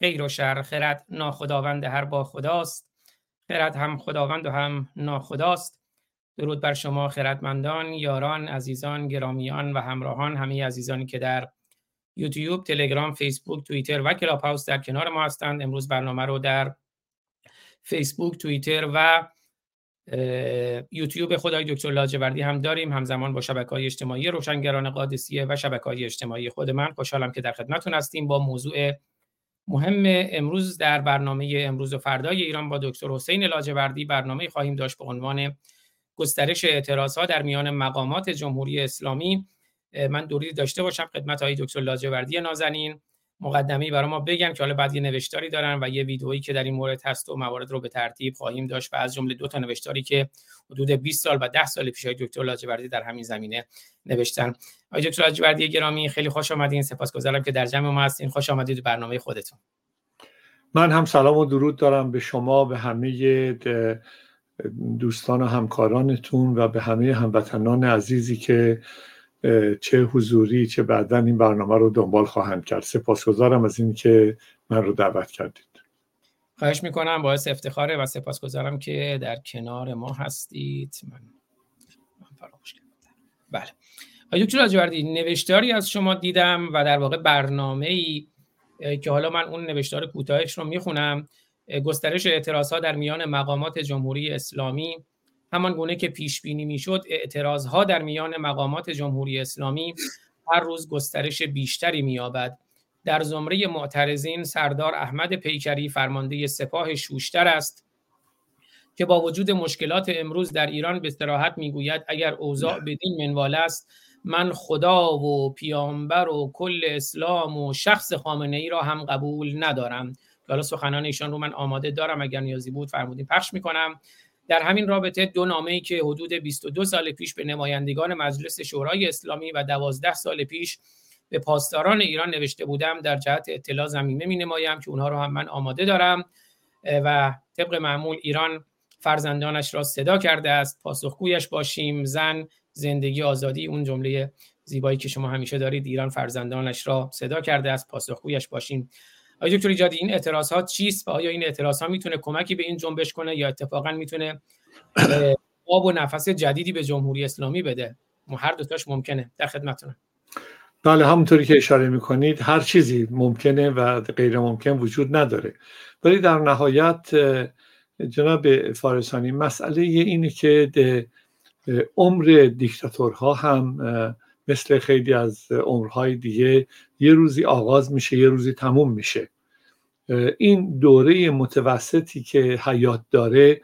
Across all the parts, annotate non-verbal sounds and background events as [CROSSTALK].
خیر و شر خرد ناخداوند هر با خداست. خرد هم خداوند و هم ناخداست. درود بر شما خردمندان یاران عزیزان گرامیان و همراهان همه عزیزانی که در یوتیوب تلگرام فیسبوک توییتر و کلاب هاوس در کنار ما هستند. امروز برنامه رو در فیسبوک توییتر و یوتیوب خدای دکتر لاجوردی هم داریم. همزمان با شبکه های اجتماعی روشنگران قادسیه و شبکه های اجتماعی خود من. خوشحالم که در خدمتتون هستیم با موضوع مهم امروز در برنامه امروز و فردای ایران با دکتر حسین لاجوردی برنامه خواهیم داشت به عنوان گسترش اعتراض ها در میان مقامات جمهوری اسلامی. من دوری داشته باشم خدمت های دکتر لاجوردی نازنین. مقدمی برای ما بگن که حالا بعد یه نوشتاری دارن و یه ویدئویی که در این مورد هست و موارد رو به ترتیب خواهیم داشت و از جمله دو تا نوشتاری که حدود 20 سال و 10 سال پیش دکتر لاجوردی در همین زمینه نوشتن. آقای دکتر لاجوردی گرامی خیلی خوش آمدین. سپاسگزارم که در جمع ما هستین. خوش آمدید برنامه خودتون. من هم سلام و درود دارم به شما به همه دوستان و همکارانتون و به همه هموطنان عزیزی که چه حضوری چه بعدا این برنامه رو دنبال خواهند کرد. سپاسگزارم از اینکه من رو دعوت کردید. خواهش می‌کنم باعث افتخاره و سپاسگزارم که در کنار ما هستید. من, من فراموش کردم. بله. آقای دکتر لاجوردی نوشتاری از شما دیدم و در واقع برنامه ای که حالا من اون نوشتار کوتاهش رو می‌خونم. گسترش اعتراض در میان مقامات جمهوری اسلامی همان گونه که پیش بینی می‌شد اعتراض ها در میان مقامات جمهوری اسلامی هر روز گسترش بیشتری مییابد. در زمره معترضین سردار احمد پیکری فرمانده سپاه شوشتر است که با وجود مشکلات امروز در ایران به صراحت می‌گوید اگر اوضاع بدین منوال است من خدا و پیامبر و کل اسلام و شخص خامنه ای را هم قبول ندارم. حالا سخنان ایشان رو من آماده دارم اگر نیازی بود فرمودین. پخش می‌کنم. در همین رابطه دو نامه ای که حدود 22 سال پیش به نمایندگان مجلس شورای اسلامی و 12 سال پیش به پاسداران ایران نوشته بودم در جهت اطلاع زمینه می نمایم که اونها رو هم من آماده دارم و طبق معمول ایران فرزندانش را صدا کرده است پاسخگویش باشیم زن زندگی آزادی اون جمله زیبایی که شما همیشه دارید ایران فرزندانش را صدا کرده است پاسخگویش باشیم. آیا دکتر ایجادی این اعتراض ها چیست و آیا این اعتراض ها می‌تونه کمکی به این جنبش کنه یا اتفاقا می‌تونه آب و نفس جدیدی به جمهوری اسلامی بده؟ هر دوتاش ممکنه. در خدمتتونم. بله همونطوری که اشاره می‌کنید هر چیزی ممکنه و غیر ممکن وجود نداره. ولی در نهایت جناب فارسانی مسئله اینه که عمر دیکتاتورها هم مثل خیلی از عمرهای دیگه یه روزی آغاز میشه یه روزی تموم میشه. این دوره متوسطی که حیات داره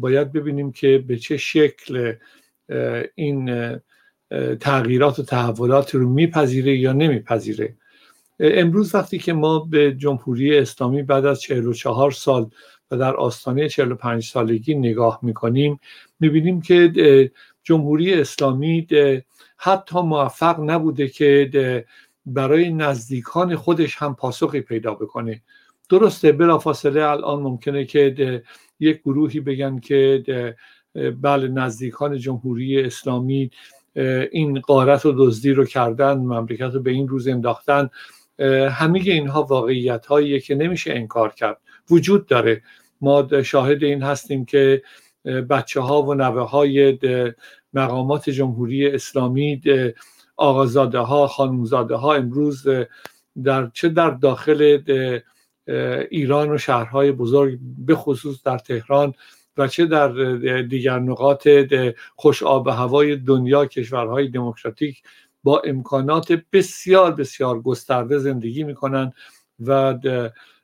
باید ببینیم که به چه شکل این تغییرات و تحولات رو میپذیره یا نمیپذیره. امروز وقتی که ما به جمهوری اسلامی بعد از 44 سال و در آستانه 45 سالگی نگاه می‌کنیم می‌بینیم که جمهوری اسلامی حتی موفق نبوده که برای نزدیکان خودش هم پاسخی پیدا بکنه. درسته بلافاصله الان ممکنه که یک گروهی بگن که بله نزدیکان جمهوری اسلامی این قارت و دزدی رو کردن مملکت رو به این روز انداختن. همه اینها واقعیت هاییه که نمیشه انکار کرد. وجود داره. ما شاهد این هستیم که بچه ها و نوه های مقامات جمهوری اسلامی آقازاده ها خانمزاده ها امروز در چه در داخل ایران و شهرهای بزرگ به خصوص در تهران و چه در دیگر نقاط خوش آب هوای دنیا کشورهای دموکراتیک با امکانات بسیار بسیار گسترده زندگی می‌کنن و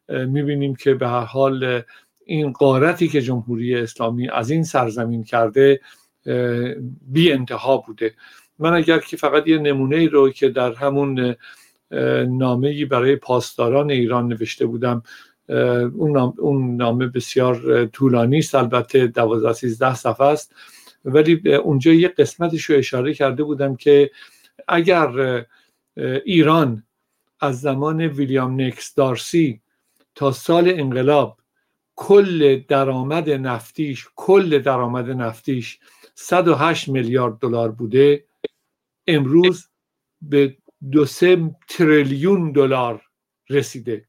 می‌بینیم که به هر حال این قارتی که جمهوری اسلامی از این سرزمین کرده بی انتها بوده. من اگر که فقط یه نمونه ای رو که در همون نامه برای پاسداران ایران نوشته بودم اون نامه, اون نامه بسیار طولانی است البته دوازده سیزده صفحه است. ولی اونجا یه قسمتش رو اشاره کرده بودم که اگر ایران از زمان ویلیام نکس دارسی تا سال انقلاب کل درآمد نفتیش کل درآمد نفتیش 108 میلیارد دلار بوده امروز به دو سه تریلیون دلار رسیده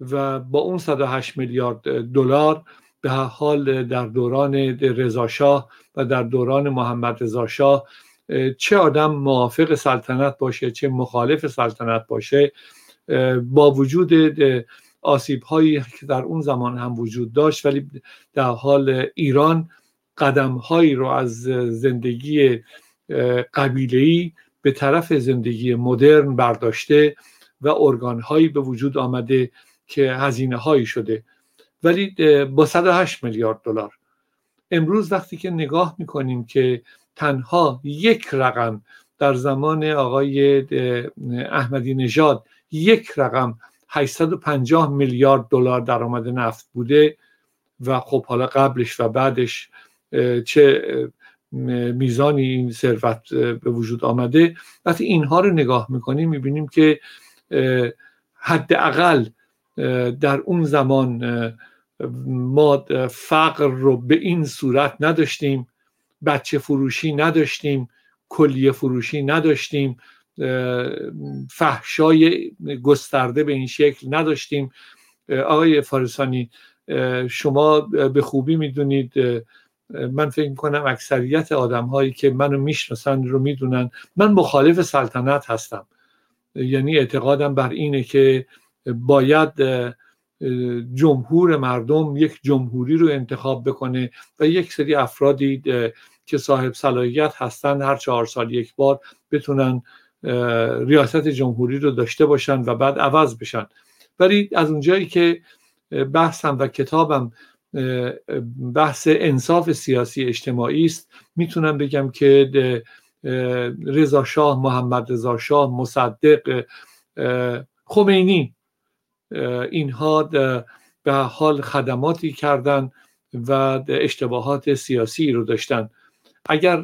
و با اون 108 میلیارد دلار به حال در دوران رضاشاه و در دوران محمد رضاشاه چه آدم موافق سلطنت باشه چه مخالف سلطنت باشه با وجود آسیب هایی که در اون زمان هم وجود داشت ولی در حال ایران قدم هایی رو از زندگی قبیله به طرف زندگی مدرن برداشته و ارگان هایی به وجود آمده که هزینه هایی شده. ولی با 108 میلیارد دلار. امروز وقتی که نگاه می‌کنیم که تنها یک رقم در زمان آقای احمدی نژاد یک رقم 850 میلیارد دلار درآمد نفت بوده و خب حالا قبلش و بعدش چه میزانی این ثروت به وجود آمده. وقتی اینها رو نگاه می‌کنیم می‌بینیم که حداقل در اون زمان ما فقر رو به این صورت نداشتیم بچه فروشی نداشتیم کلیه فروشی نداشتیم فحشای گسترده به این شکل نداشتیم. آقای فارسانی شما به خوبی می‌دونید من فکر کنم اکثریت آدم هایی که منو می‌شناسن رو می‌دونن. من مخالف سلطنت هستم. یعنی اعتقادم بر اینه که باید جمهور مردم یک جمهوری رو انتخاب بکنه و یک سری افرادی که صاحب صلاحیت هستن هر چهار سال یک بار بتونن ریاست جمهوری رو داشته باشن و بعد عوض بشن. ولی از اونجایی که بحثم و کتابم بحث انصاف سیاسی اجتماعی است. می‌تونم بگم که رضا شاه محمد رضا شاه مصدق خمینی اینها به حال خدماتی کردن و اشتباهات سیاسی رو داشتن اگر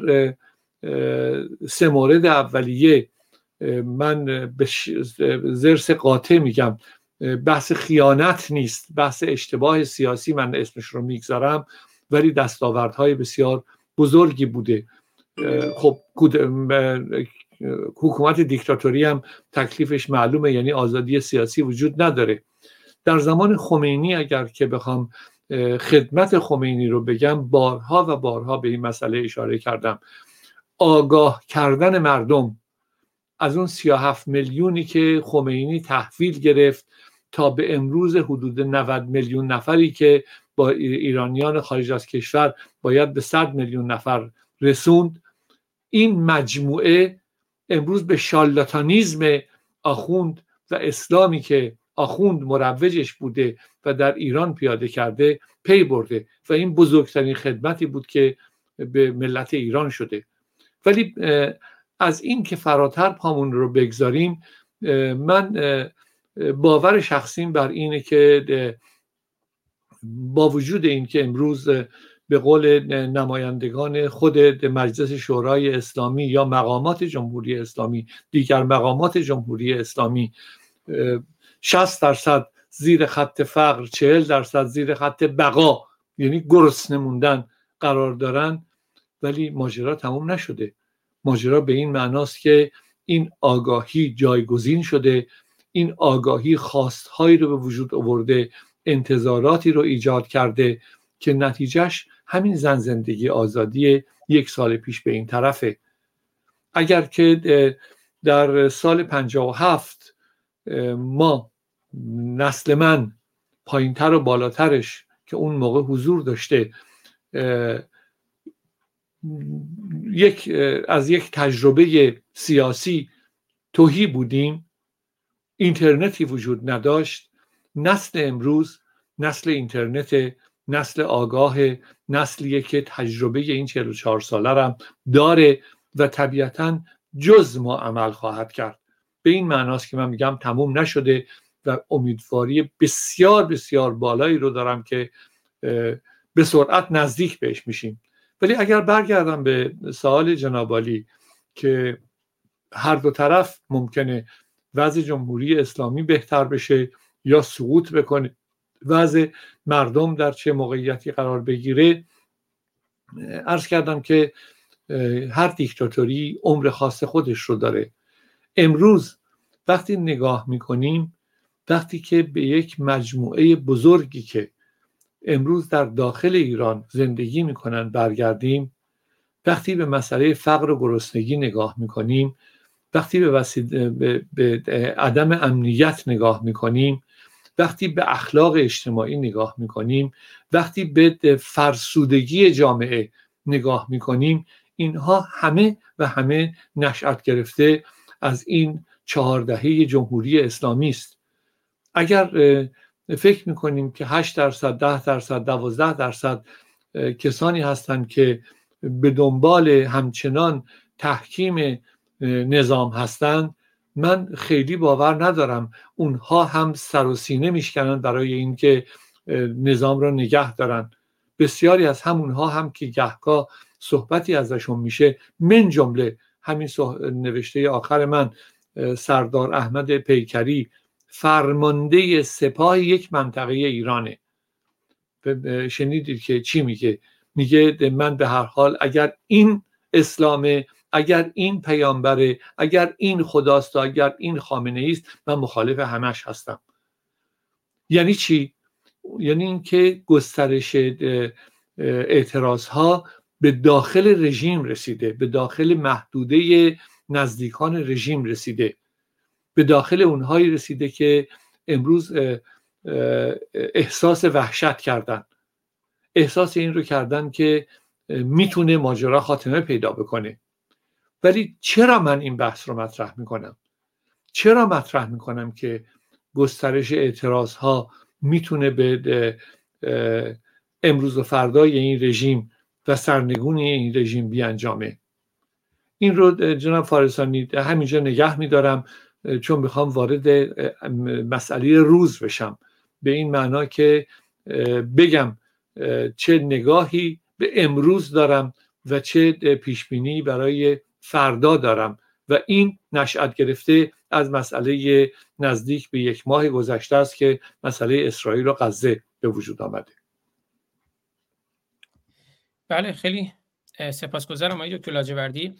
سه مورد اولیه من به زرس قاطع میگم. بحث خیانت نیست بحث اشتباه سیاسی من اسمش رو می‌گذارم ولی دستاوردهای بسیار بزرگی بوده. خب حکومت دیکتاتوری هم تکلیفش معلومه یعنی آزادی سیاسی وجود نداره. در زمان خمینی اگر که بخوام خدمت خمینی رو بگم بارها و بارها به این مسئله اشاره کردم. آگاه کردن مردم از اون 37 میلیونی که خمینی تحویل گرفت تا به امروز حدود 90 میلیون نفری که با ایرانیان خارج از کشور باید به 100 میلیون نفر رسوند. این مجموعه امروز به شالاتانیزم آخوند و اسلامی که آخوند مروجش بوده و در ایران پیاده کرده پی برده و این بزرگترین خدمتی بود که به ملت ایران شده. ولی از این که فراتر پامون رو بگذاریم من باور شخصیم بر اینه که با وجود اینکه امروز به قول نمایندگان خود مجلس شورای اسلامی یا مقامات جمهوری اسلامی دیگر مقامات جمهوری اسلامی 60 درصد زیر خط فقر 40 درصد زیر خط بقا یعنی گرسنه موندن قرار دارن ولی ماجرا تموم نشده. ماجرا به این معناست که این آگاهی جایگزین شده این آگاهی خواستهایی رو به وجود آورده انتظاراتی رو ایجاد کرده که نتیجهش همین زن زندگی آزادی یک سال پیش به این طرفه. اگر که در سال 57 ما نسل من پایینتر و بالاترش که اون موقع حضور داشته یک از یک تجربه سیاسی توهی بودیم اینترنتی وجود نداشت. نسل امروز نسل اینترنت نسل آگاه نسلیه که تجربه این 44 ساله هم داره و طبیعتا جز ما عمل خواهد کرد. به این معناست که من میگم تموم نشده و امیدواری بسیار بسیار بالایی رو دارم که به سرعت نزدیک بهش میشیم. ولی اگر برگردم به سوال جنابالی که هر دو طرف ممکنه وضع جمهوری اسلامی بهتر بشه یا سقوط بکنه. وضع مردم در چه موقعیتی قرار بگیره. ارز کردم که هر دیکتاتوری عمر خاص خودش رو داره. امروز وقتی نگاه می‌کنیم وقتی که به یک مجموعه بزرگی که امروز در داخل ایران زندگی می‌کنن برگردیم وقتی به مسئله فقر و گرسنگی نگاه می‌کنیم وقتی به, به... به عدم امنیت نگاه می‌کنیم وقتی به اخلاق اجتماعی نگاه می‌کنیم وقتی به فرسودگی جامعه نگاه می‌کنیم اینها همه و همه نشأت گرفته از این چهاردهه جمهوری اسلامی است. اگر فکر می‌کنیم که 8 درصد 10 درصد 12 درصد کسانی هستند که به دنبال همچنان تحکیم نظام هستند من خیلی باور ندارم اونها هم سر و سینه میشکنن برای اینکه نظام را نگه دارن. بسیاری از همونها هم که گهگاه صحبتی ازشون میشه من جمله همین نوشته آخر من سردار احمد پیکری فرمانده سپاه یک منطقه ایرانه. شنیدید که چی میگه؟ میگه من به هر حال اگر این اسلام اگر این پیامبره اگر این خداست اگر این خامنه است من مخالف همش هستم. یعنی چی؟ یعنی اینکه گسترش اعتراض ها به داخل رژیم رسیده به داخل محدوده نزدیکان رژیم رسیده. به داخل اونهایی رسیده که امروز احساس وحشت کردن. احساس این رو کردن که می‌تونه ماجرا خاتمه پیدا بکنه. ولی چرا من این بحث رو مطرح می‌کنم؟ چرا مطرح می‌کنم که گسترش اعتراض ها می‌تونه به امروز و فردای این رژیم و سرنگونی این رژیم بیانجامه؟ این رو جناب فارسانی همینجا نگه میدارم چون می‌خوام وارد مسئله روز بشم. به این معنا که بگم چه نگاهی به امروز دارم و چه پیشبینی برای فردا دارم. و این نشأت گرفته از مسئله نزدیک به یک ماه گذشته است که مسئله اسرائیل و غزه به وجود آمده. بله خیلی سپاسگزارم آقای دکتر لاجوردی.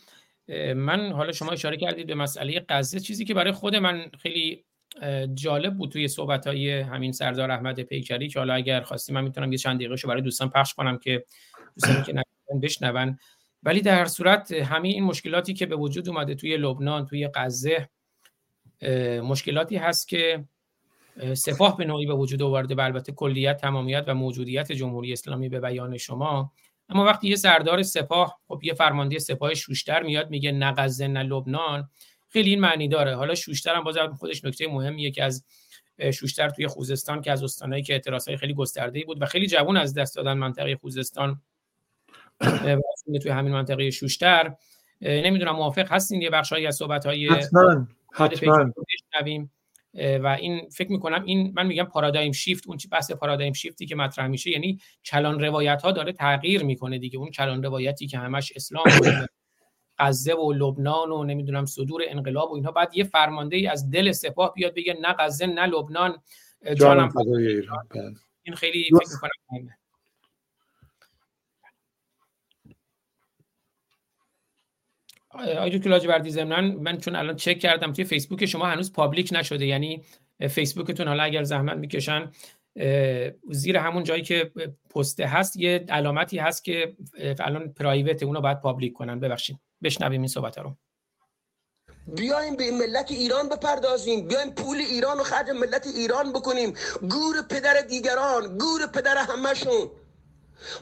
من حالا شما اشاره کردید به مسئله غزه چیزی که برای خود من خیلی جالب بود توی صحبت های همین سردار احمد پیکری که حالا اگر خواستی من می‌تونم یه چند دقیقه برای دوستان پخش کنم که دوستانی که بشنون. ولی در هر صورت همه این مشکلاتی که به وجود اومده توی لبنان توی غزه مشکلاتی هست که سپاه به نوعی به وجود آورده و البته کلیت تمامیت و موجودیت جمهوری اسلامی به بیان شما. اما وقتی یه سردار سپاه خب یه فرمانده سپاه شوشتر میاد میگه نه غزه نه لبنان خیلی این معنی داره. حالا شوشتر هم باز خودش نکته مهمیه که از شوشتر توی خوزستان که از استانایی که اعتراضای خیلی گسترده بود و خیلی جوان از دست دادن منطقه خوزستان توی همین منطقه شوشتر. نمی‌دونم موافق هستین یه بخشایی از صحبت های حتما. حتما و این فکر می‌کنم این من میگم پارادایم شیفت اون چی بحث پارادایم شیفتی که مطرح میشه یعنی کلان روایت ها داره تغییر می‌کنه دیگه. اون کلان روایتی که همش اسلام غزه و لبنان و نمی‌دونم صدور انقلاب و اینها بعد یه فرمانده ای از دل سپاه بیاد بگه نه غزه نه لبنان. جانم بله. این خیلی فکر می‌کنم آقای دکتر لاجوردی زمنان من چون الان چک کردم توی فیسبوک شما هنوز پابلیک نشده یعنی فیسبوکتون حالا اگر زحمت می‌کشن زیر همون جایی که پسته هست یه علامتی هست که الان پرایوت اونو باید پابلیک کنن. ببخشید. بشنویم این صحبت رو. بیایم به ملت ایران بپردازیم. بیایم پول ایران رو خرج ملت ایران بکنیم. گور پدر دیگران گور پدر همشون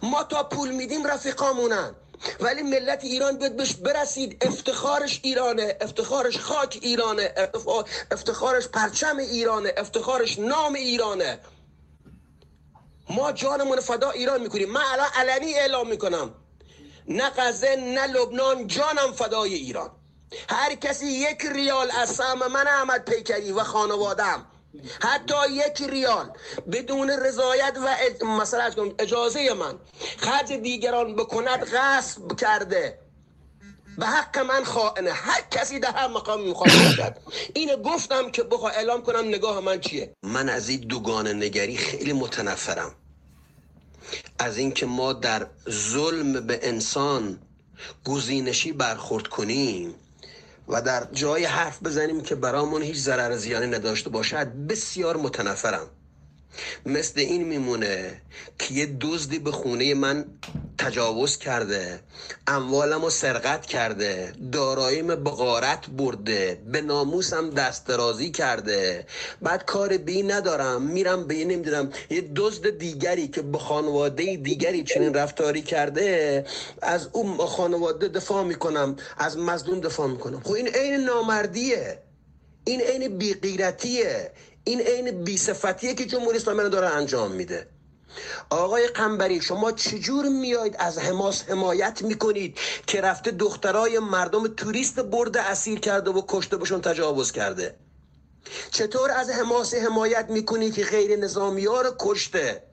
ما تا پول میدیم رفیقامونن. ولی ملت ایران بیاد بهش برسید. افتخارش ایرانه افتخارش خاک ایرانه افتخارش پرچم ایرانه افتخارش نام ایرانه. ما جانمون فدا ایران می‌کنیم. من الان علنی اعلام می‌کنم. نه غزه نه لبنان جانم فدای ایران. هر کسی یک ریال از سهم من احمد پیکری و خانوادم حتی یک ریال بدون رضایت و مثلا اجازه من خرج دیگران بکند غصب کرده. به حق من خائنه. هر کسی در هر مقام می‌خواد کرد اینو گفتم که بخوا اعلام کنم نگاه من چیه. من از این دوگان نگری خیلی متنفرم. از اینکه ما در ظلم به انسان گزینشی برخورد کنیم و در جای حرف بزنیم که برامون هیچ ضرر زیانی نداشته باشد بسیار متنفرم. مثل این میمونه که یه دزدی به خونه من تجاوز کرده اموالم رو سرقت کرده داراییم بغارت برده به ناموسم دست درازی کرده. بعد کار بی ندارم میرم به نمی‌دونم یه دزد دیگری که به خانواده دیگری چنین رفتاری کرده از اون خانواده دفاع می‌کنم از مزدون دفاع می‌کنم. خب این عین نامردیه. این عین بیغیرتیه. این عین بیصفتیه که جمهوری اسلامی داره انجام میده. آقای قنبری شما چجور میاید از حماس حمایت می‌کنید که رفته دخترای مردم توریست برده اسیر کرده و کشته بشون تجاوز کرده؟ چطور از حماس حمایت می‌کنید که غیر نظامی ها رو کشته؟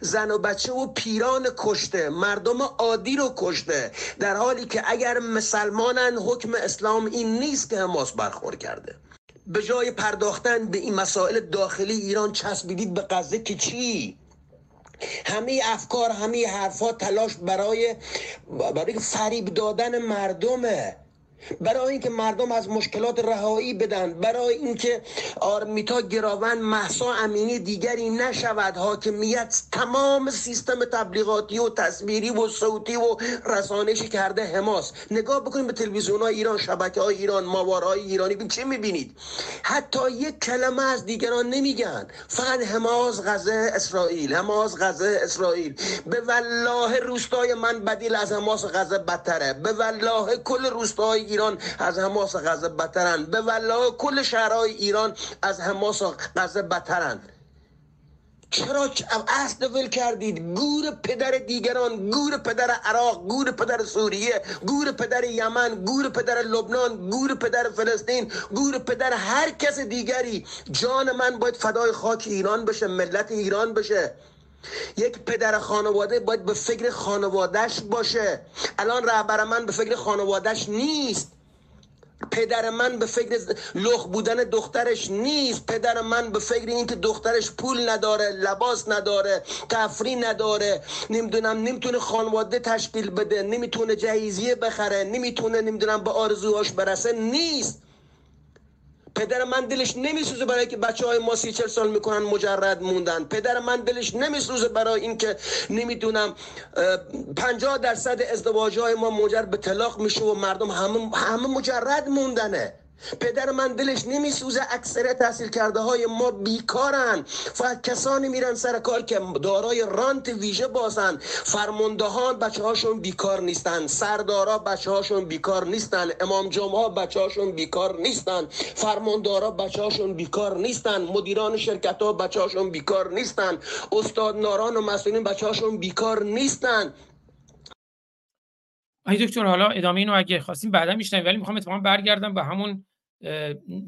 زن و بچه و پیران کشته مردم عادی رو کشته در حالی که اگر مسلمانن حکم اسلام این نیست که حماس برخورد کرده. به جای پرداختن به این مسائل داخلی ایران چسبیدید به غزه که چی؟ همه افکار همه حرفا تلاش برای برای فریب دادن مردمه. برای اینکه مردم از مشکلات رهایی بدن برای اینکه آرمیتا گراون محسا امینی دیگری نشود حاکمیت تمام سیستم تبلیغاتی و تصویری و صوتی و رسانشی کرده حماس. نگاه بکنید به تلویزیون های ایران شبکه های ایران ماوارهای ایرانی چه می‌بینید؟ حتی یک کلمه از دیگران نمیگن. فقط حماس غزه اسرائیل حماس غزه اسرائیل. به والله روستای من بدیل از حماس غزه بدتره. به والله کل روستای ایران از حماس غزه بدترن به والله کل شهرهای ایران از حماس غزه بدترن چرا اصل ول کردید؟ گور پدر دیگران گور پدر عراق گور پدر سوریه گور پدر یمن گور پدر لبنان گور پدر فلسطین گور پدر هر کس دیگری. جان من باید فدای خاک ایران بشه ملت ایران بشه. یک پدر خانواده باید به فکر خانوادهش باشه. الان رهبر من به فکر خانوادهش نیست. پدر من به فکر لخ بودن دخترش نیست. پدر من به فکر اینکه دخترش پول نداره لباس نداره تفریح نداره. نمی‌دونم نمی‌تونه خانواده تشکیل بده نمی‌تونه جهیزیه بخره نمی‌تونه نمی‌دونم به آرزوهاش برسه. نیست. پدر من دلش نمیسوزه برای که بچه های ما سی چل سال می‌کنن مجرد موندن. پدر من دلش نمیسوزه برای اینکه نمی‌دونم پنجاه درصد ازدواج های ما مجرد به طلاق میشه و مردم همه, همه مجرد موندنه. پدر من دلش نمیسوزه اکثر تحصیل کرده های ما بیکارن. فقط کسانی میرن سر کار که دارای رانت ویژه بازن. فرماندهان بچه هاشون بیکار نیستن. سردارا بچه هاشون بیکار نیستن. امام جمعه بچه هاشون بیکار نیستن. فرماندارا بچه هاشون بیکار نیستن. مدیران شرکت ها بچه هاشون بیکار نیستن. استاد ناران و مسئولین بچه هاشون بیکار نیستن. آقای دکتر حالا ادامه اینو اگه خواستیم بعدا میشنیم ولی می‌خوام اتفاقا برگردم به همون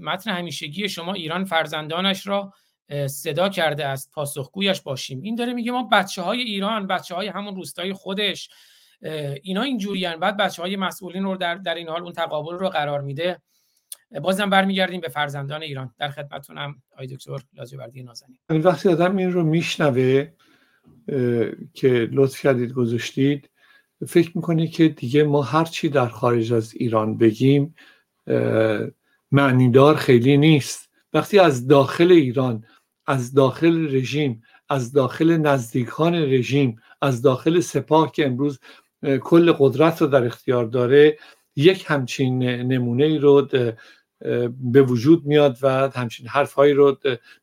متن همیشگی شما ایران فرزندانش را صدا کرده از پاسخگویش باشیم. این داره میگه ما بچه های ایران بچه های همون روستای خودش اینا اینجوری بعد بچه های مسئولین رو در, در این حال اون تقابل رو قرار میده. بازم برمیگردیم به فرزندان ایران. در خدمتونم آقای دکتر لاجوردی نازنین. وقتی آدم این رو میشنوه که لطف کردید گذاشتید فکر می‌کنه که دیگه ما هرچی در خارج از ایران بگیم معنیدار خیلی نیست. وقتی از داخل ایران از داخل رژیم از داخل نزدیکان رژیم از داخل سپاه که امروز کل قدرت رو در اختیار داره یک همچین نمونه ای رو به وجود میاد و همچین حرفهایی رو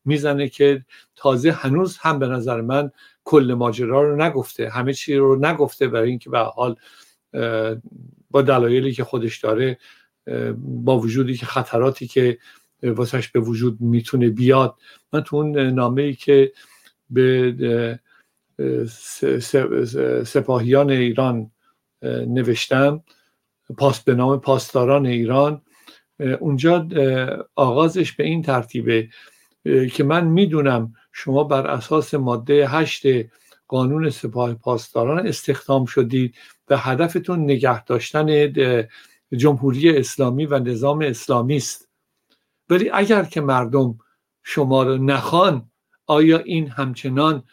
می‌زنه که تازه هنوز هم به نظر من کل ماجرا رو نگفته. همه چی رو نگفته برای اینکه به حال با دلایلی که خودش داره با وجودی که خطراتی که واسش به وجود می‌تونه بیاد. من تو اون نامه ای که به سپاهیان ایران نوشتم پاس به نام پاسداران ایران اونجا آغازش به این ترتیبه که من می‌دونم شما بر اساس ماده هشت قانون سپاه پاسداران استخدام شدید و هدفتون نگه داشتن جمهوری اسلامی و نظام اسلامی است. ولی اگر که مردم شما رو نخوان آیا این همچنان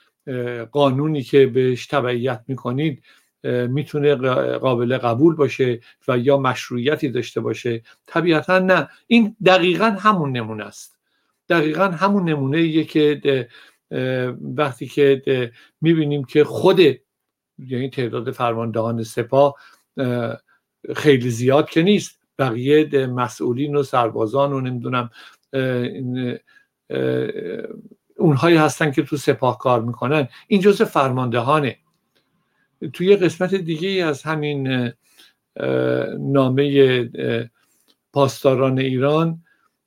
قانونی که بهش تبعیت می‌کنید می‌تونه قابل قبول باشه و یا مشروعیتی داشته باشه؟ طبیعتا نه. این دقیقا همون نمونه است. دقیقا همون نمونه که وقتی که می‌بینیم که خود یعنی تعداد فرماندهان سپاه خیلی زیاد که نیست. بقیه مسئولین و سربازان و نمی‌دونم اونهایی هستن که تو سپاه کار می‌کنن. این جزء فرماندهانه. توی قسمت دیگه از همین نامه پاسداران ایران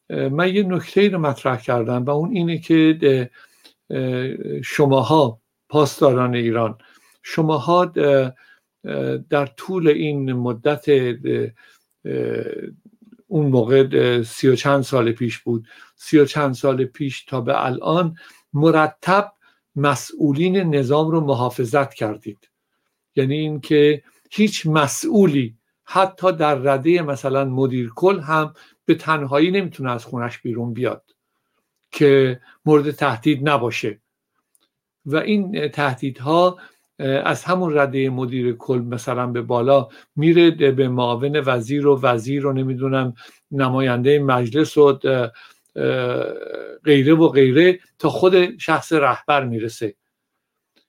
من یه نکته رو مطرح کردم و اون اینه که شماها پاسداران ایران شماها در طول این مدت اون موقع سی و چند سال پیش بود. سی و چند سال پیش تا به الان مرتب مسئولین نظام رو محافظت کردید. یعنی اینکه هیچ مسئولی حتی در رده مثلا مدیر کل هم به تنهایی نمی‌تونه از خونش بیرون بیاد که مورد تهدید نباشه. و این تهدیدها از همون رده مدیر کل مثلا به بالا میره به معاون وزیر و وزیر رو نمی‌دونم نماینده مجلس و غیره و غیره تا خود شخص رهبر می‌رسه.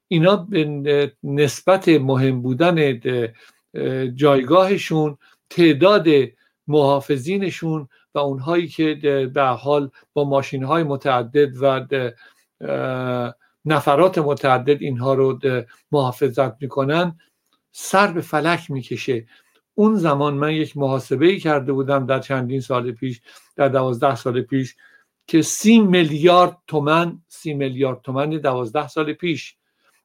اینا به نسبت مهم بودن جایگاهشون تعداد محافظینشون و اونهایی که به حال با ماشین های متعدد و نفرات متعدد اینها رو محافظت می‌کنن سر به فلک می‌کشه. اون زمان من یک محاسبه ای کرده بودم در چندین سال پیش در دوازده سال پیش که سی میلیارد تومن سی میلیارد تومن دوازده سال پیش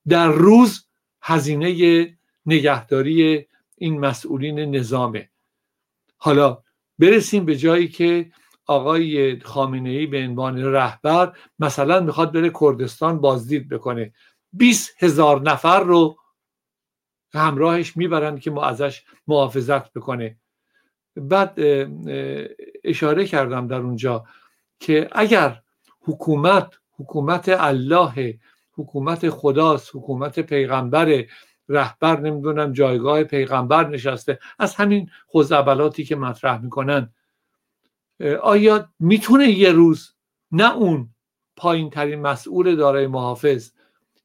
در روز هزینه نگهداری این مسئولین نظامه. حالا برسیم به جایی که آقای خامنه ای به عنوان رهبر مثلا می‌خواد بره کردستان بازدید بکنه. 20 هزار نفر رو همراهش می‌برند که ما ازش محافظت بکنه. بعد اشاره کردم در اونجا که اگر حکومت حکومت الله حکومت خداست حکومت پیغمبر رهبر نمی‌دونم جایگاه پیغمبر نشسته از همین خزعبلاتی که مطرح می‌کنن آیا می‌تونه یه روز نه اون پایین ترین مسئول دارای محافظ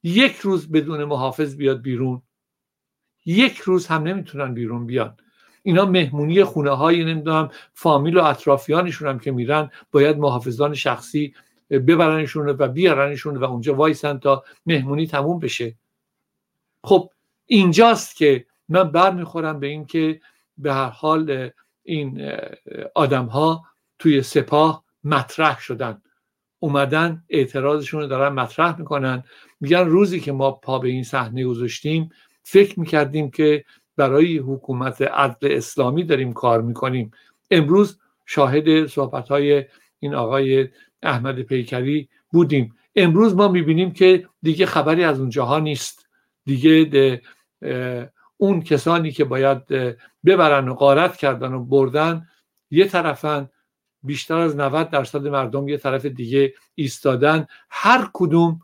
یک روز بدون محافظ بیاد بیرون؟ یک روز هم نمی‌تونن بیرون بیان. اینا مهمونی خونه های نمی‌دونم فامیل و اطرافیانشون هم که میرن باید محافظان شخصی ببرنشون و بیارنشون و اونجا وایسن تا مهمونی تموم بشه. خب اینجاست که من بر می‌خورم به این که به هر حال این آدم ها توی سپاه مطرح شدن. اومدن اعتراضشون رو دارن مطرح می‌کنن. میگن روزی که ما پا به این صحنه گذاشتیم فکر می‌کردیم که برای حکومت عدل اسلامی داریم کار می‌کنیم. امروز شاهد صحبت های این آقای احمد پیکری بودیم. امروز ما می‌بینیم که دیگه خبری از اونجاها نیست. دیگه اون کسانی که باید ببرن و غارت کردن و بردن یه طرفن بیشتر از 90 درصد مردم یه طرف دیگه ایستادن. هر کدوم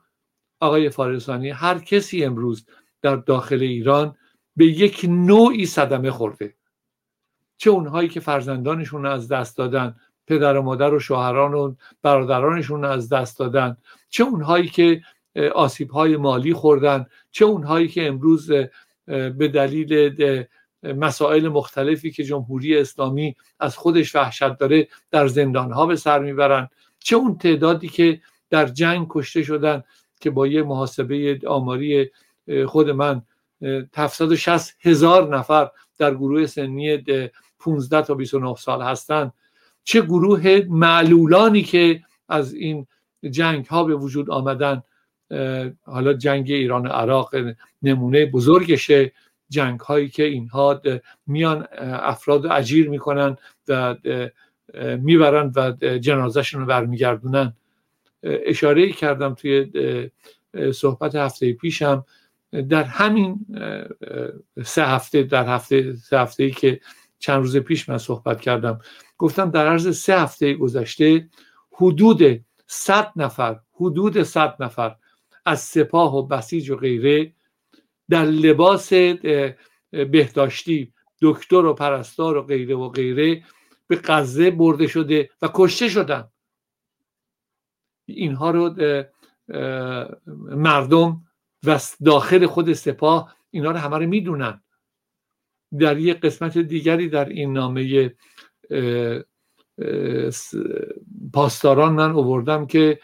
آقای فارسانی هر کسی امروز در داخل ایران به یک نوعی صدمه خورده. چه اونهایی که فرزندانشون از دست دادن پدر و مادر و شوهران و برادرانشون رو از دست دادن. چه اونهایی که آسیب های مالی خوردن. چه اونهایی که امروز به دلیل مسائل مختلفی که جمهوری اسلامی از خودش وحشت داره در زندان ها به سر می‌برن. چه اون تعدادی که در جنگ کشته شدن که با یه محاسبه آماری خود من 760 هزار نفر در گروه سنی 15 تا 29 سال هستند چه گروه معلولانی که از این جنگ ها به وجود آمدن حالا جنگ ایران و عراق نمونه بزرگشه. جنگ هایی که اینها میان افراد اجیر می‌کنن و می‌برند و جنازهشون رو برمیگردونن. اشاره کردم توی صحبت هفته پیشم. در همین سه هفته در هفته سه هفته ای که چند روز پیش من صحبت کردم گفتم در عرض سه هفته گذشته حدود صد نفر حدود صد نفر از سپاه و بسیج و غیره در لباس بهداشتی دکتر و پرستار و غیره و غیره به غزه برده شده و کشته شدن. اینها رو مردم و داخل خود سپاه اینا رو همه رو می‌دونن. در یک قسمت دیگری در این نامه پاسداران من اووردم که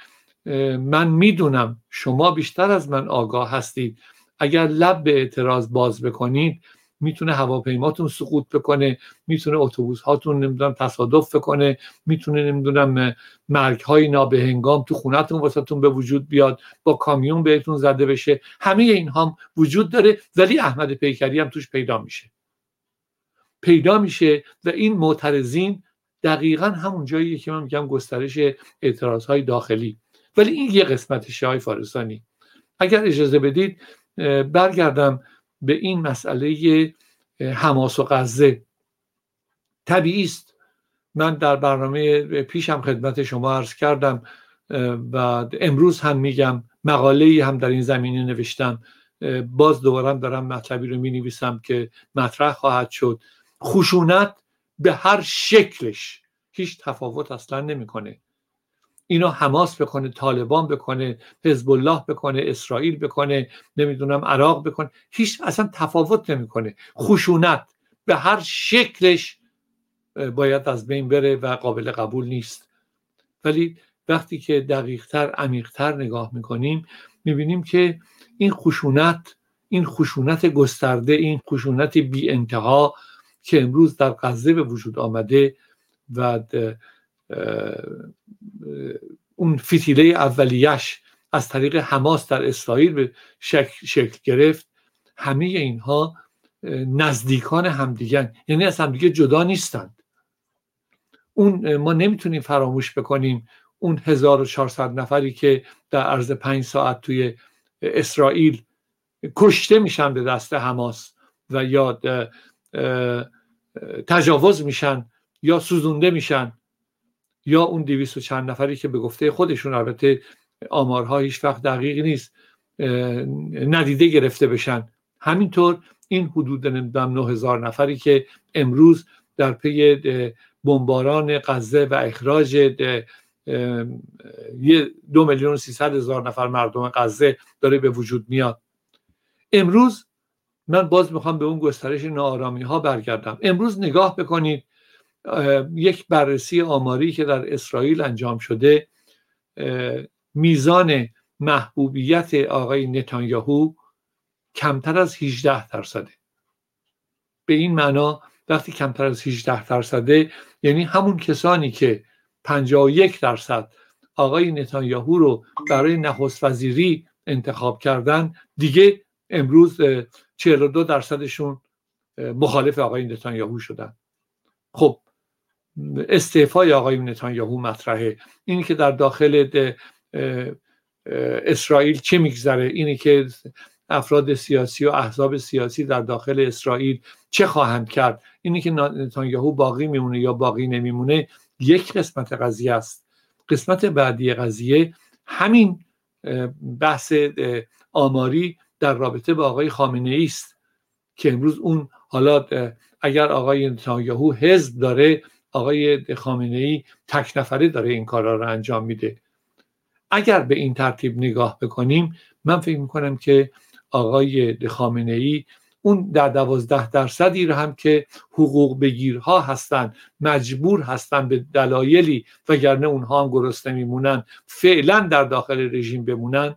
من می‌دونم شما بیشتر از من آگاه هستید. اگر لب به اعتراض باز بکنید می‌تونه هواپیماتون سقوط بکنه می‌تونه اتوبوس هاتون نمی‌دونم تصادف بکنه می‌تونه نمی‌دونم مرگ های نابهنگام تو خونتون واسهتون به وجود بیاد با کامیون بهتون زده بشه. همه اینها هم وجود داره ولی احمد پیکری هم توش پیدا میشه. پیدا میشه و این معترضین دقیقا همون جایی که من میگم گسترش اعتراض های داخلی. ولی این یه قسمت های فارسانی. اگر اجازه بدید برگردم به این مسئله حماس و غزه. طبیعی است. من در برنامه پیشم خدمت شما عرض کردم و امروز هم میگم مقاله هم در این زمینه نوشتم. باز دوباره دارم مطلبی رو می نویسم که مطرح خواهد شد. خشونت به هر شکلش هیچ تفاوت اصلا نمی‌کنه. اینو حماس بکنه طالبان بکنه حزب الله بکنه اسرائیل بکنه نمی‌دونم عراق بکنه. هیچ اصلا تفاوت نمی‌کنه. خشونت به هر شکلش باید از بین بره و قابل قبول نیست. ولی وقتی که دقیقتر عمیقتر نگاه می‌کنیم می‌بینیم که این خشونت این خشونت گسترده این خشونت بی انتها که امروز در غزه به وجود آمده و اون فتیله اولیش از طریق حماس در اسرائیل به شکل, شکل گرفت. همه اینها نزدیکان همدیگن یعنی از همدیگه جدا نیستند. اون ما نمی‌تونیم فراموش بکنیم اون 1400 نفری که در عرض پنج ساعت توی اسرائیل کشته میشن به دست حماس و یا تجاوز میشن یا سوزونده میشن. یا اون دویست و چند نفری که به گفته خودشون البته آمارها هیچ وقت دقیق نیست ندیده گرفته بشن. همینطور این حدود نمی‌دونم هزار نفری که امروز در پی بمباران غزه و اخراج یه دو میلیون سیصد هزار نفر مردم غزه داره به وجود میاد. امروز من باز می‌خوام به اون گسترش نارامی ها برگردم. امروز نگاه بکنید یک بررسی آماری که در اسرائیل انجام شده میزان محبوبیت آقای نتانیاهو کمتر از 18 درصده به این معنا وقتی کمتر از 18 درصده یعنی همون کسانی که 51 درصد آقای نتانیاهو رو برای نخست وزیری انتخاب کردن دیگه امروز 42 درصدشون مخالف آقای نتانیاهو شدن. خب استعفای آقای نتانیاهو مطرحه. اینی که در داخل اسرائیل چه میگذره؟ اینی که افراد سیاسی و احزاب سیاسی در داخل اسرائیل چه خواهند کرد؟ اینی که نتانیاهو باقی میمونه یا باقی نمیمونه یک قسمت قضیه است. قسمت بعدی قضیه همین بحث آماری در رابطه با آقای خامنه است که امروز اون حالا اگر آقای نتانیاهو حزب داره آقای خامنه ای تک نفره داره این کارا رو انجام میده. اگر به این ترتیب نگاه بکنیم من فکر می‌کنم که آقای خامنه ای اون در دوازده درصدی رو هم که حقوق بگیرها هستند مجبور هستند به دلایلی وگرنه اونها هم گرسنه میمونن فعلا در داخل رژیم بمونن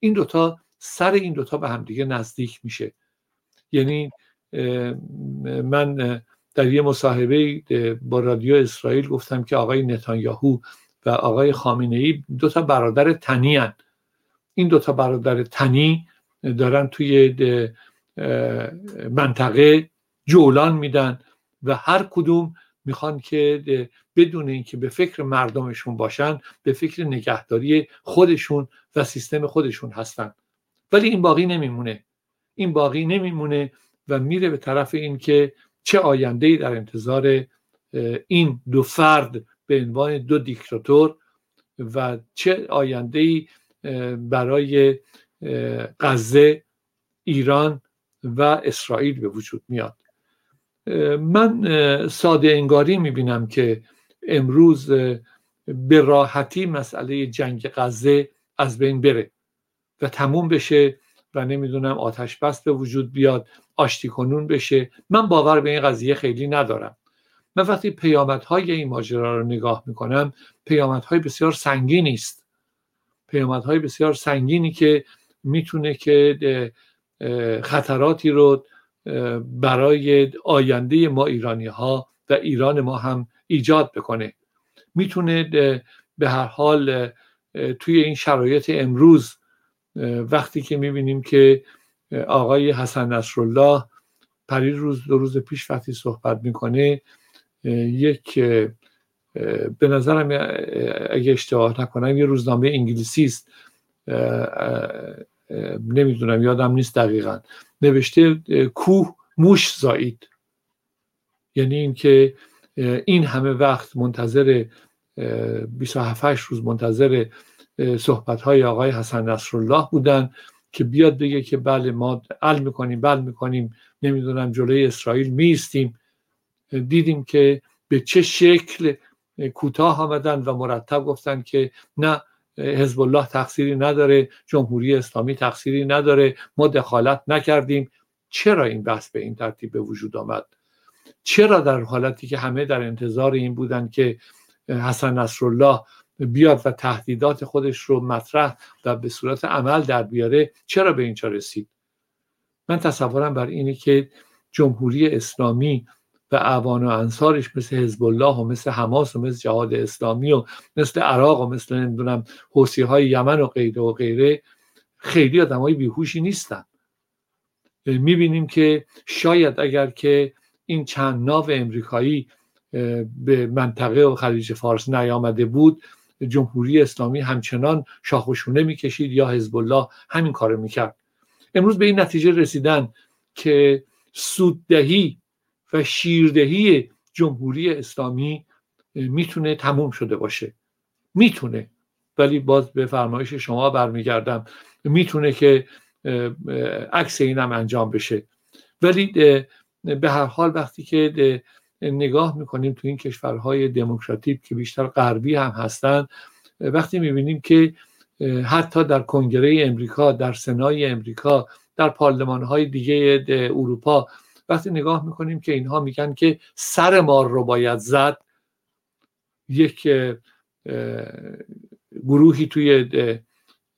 این دوتا سر این دوتا به همدیگه نزدیک میشه. یعنی من در یه مصاحبه با رادیو اسرائیل گفتم که آقای نتانیاهو و آقای خامنه ای دو تا برادر تنی هن. این دو تا برادر تنی دارن توی منطقه جولان میدن و هر کدوم می‌خوان که بدون اینکه به فکر مردمشون باشن به فکر نگهداری خودشون و سیستم خودشون هستن ولی این باقی نمیمونه این باقی نمیمونه و میره به طرف اینکه چه آینده ای در انتظار این دو فرد به عنوان دو دیکتاتور و چه آینده ای برای غزه ایران و اسرائیل به وجود میاد. من ساده انگاری می‌بینم که امروز به راحتی مسئله جنگ غزه از بین بره و تموم بشه و نمی‌دونم آتش بس به وجود بیاد. آشتی کنون بشه. من باور به این قضیه خیلی ندارم. من وقتی پیامدهای این ماجرا رو نگاه می‌کنم پیامدهای بسیار سنگینی است. پیامدهای بسیار سنگینی که می‌تونه که خطراتی رو برای آینده ما ایرانی ها و ایران ما هم ایجاد بکنه. می‌تونه به هر حال توی این شرایط امروز وقتی که می‌بینیم که آقای حسن نصرالله پری روز دو روز پیش وقتی صحبت می‌کنه یک به نظرم اگه اشتباه نکنم یه روزنامه انگلیسی است. نمی‌دونم یادم نیست دقیقا. نوشته کوه موش زایید یعنی اینکه این همه وقت منتظر 27 روز منتظر صحبت های آقای حسن نصرالله بودن. که بیاد بگه که بله ما ال می‌کنیم بل می‌کنیم نمی‌دونم جلوی اسرائیل میستیم دیدیم که به چه شکل کوتاه آمدن و مرتب گفتن که نه حزب الله تقصیری نداره جمهوری اسلامی تقصیری نداره ما دخالت نکردیم. چرا این بحث به این ترتیب به وجود آمد؟ چرا در حالتی که همه در انتظار این بودن که حسن نصرالله بیاد و تهدیدات خودش رو مطرح و به صورت عمل در بیاره چرا به اینجا رسید؟ من تصورم بر اینه که جمهوری اسلامی و اعوان و انصارش مثل حزب الله و مثل حماس و مثل جهاد اسلامی و مثل عراق و مثل نمی‌دونم حوسی های یمن و غیره و غیره خیلی آدم های بیهوشی نیستن. می‌بینیم که شاید اگر که این چند ناو امریکایی به منطقه و خلیج فارس نیامده بود جمهوری اسلامی همچنان شاخوشونه می‌کشید یا حزب الله همین کارو می‌کرد. امروز به این نتیجه رسیدن که سوددهی و شیردهی جمهوری اسلامی می‌تونه تموم شده باشه. می‌تونه. ولی باز به فرمایش شما برمیگردم. می‌تونه که عکس اینم انجام بشه. ولی به هر حال وقتی که نگاه می‌کنیم تو این کشورهای دموکراتیک که بیشتر غربی هم هستند وقتی می‌بینیم که حتی در کنگره امریکا در سنای امریکا در پارلمان های دیگه اروپا وقتی نگاه می‌کنیم که اینها میگن که سر مار رو باید زد یک گروهی توی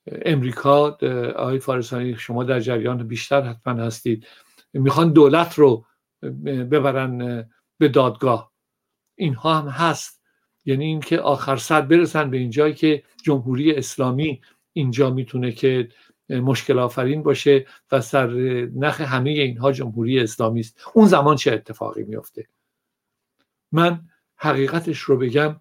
امریکا آقای فارسانی شما در جریان بیشتر حتما هستید. می‌خوان دولت رو ببرن به دادگاه. اینها هم هست. یعنی اینکه آخر سر برسن به اینجایی که جمهوری اسلامی اینجا می‌تونه که مشکل آفرین باشه و سر نخ همه اینها جمهوری اسلامی است. اون زمان چه اتفاقی میفته من حقیقتش رو بگم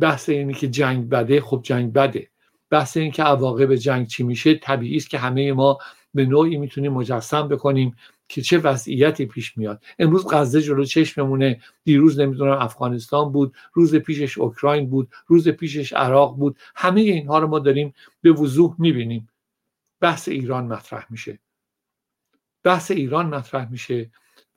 بحث اینی که جنگ بده خب جنگ بده. بحث این که عواقب جنگ چی میشه طبیعی است که همه ما به نوعی می‌تونیم مجسم بکنیم. که چه وضعیتی پیش میاد. امروز غزه جلو چشممونه دیروز نمی‌دونم افغانستان بود روز پیشش اوکراین بود روز پیشش عراق بود همه اینها رو ما داریم به وضوح می‌بینیم. بحث ایران مطرح میشه. بحث ایران مطرح میشه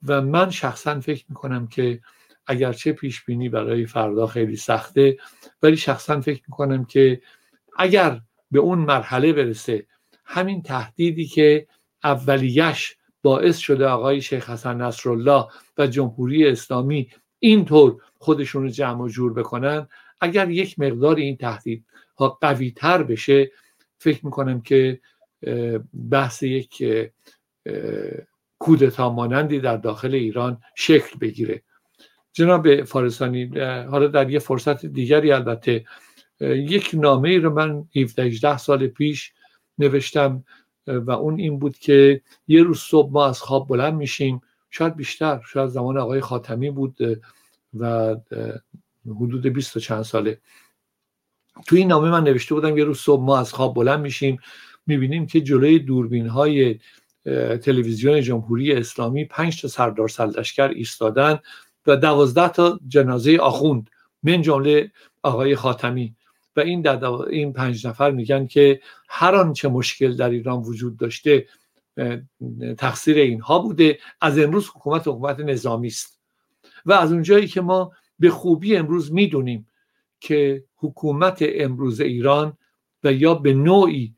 و من شخصا فکر می‌کنم که اگرچه پیش بینی برای فردا خیلی سخته ولی شخصا فکر می‌کنم که اگر به اون مرحله برسه همین تهدیدی که اولیش باعث شده آقای شیخ حسن نصرالله و جمهوری اسلامی اینطور خودشون رو جمع و جور بکنن. اگر یک مقدار این تهدید ها قوی تر بشه فکر می‌کنم که بحث یک کودتا مانندی در داخل ایران شکل بگیره. جناب فارسانی حالا در یه فرصت دیگری البته یک نامه ای رو من 17 18 سال پیش نوشتم. و اون این بود که یه روز صبح ما از خواب بلند میشیم. شاید بیشتر شاید زمان آقای خاتمی بود و حدود بیست و چند ساله. توی این نامه من نوشته بودم یه روز صبح ما از خواب بلند میشیم. می‌بینیم که جلوی دوربین های تلویزیون جمهوری اسلامی پنج تا سردار سلدشکر ایستادن و دوازده تا جنازه آخوند من جمله آقای خاتمی. و این این پنج نفر میگن که هر آنچه مشکل در ایران وجود داشته تقصیر اینها بوده. از امروز حکومت حکومت نظامی است. و از اونجایی که ما به خوبی امروز می‌دونیم که حکومت امروز ایران و یا به نوعی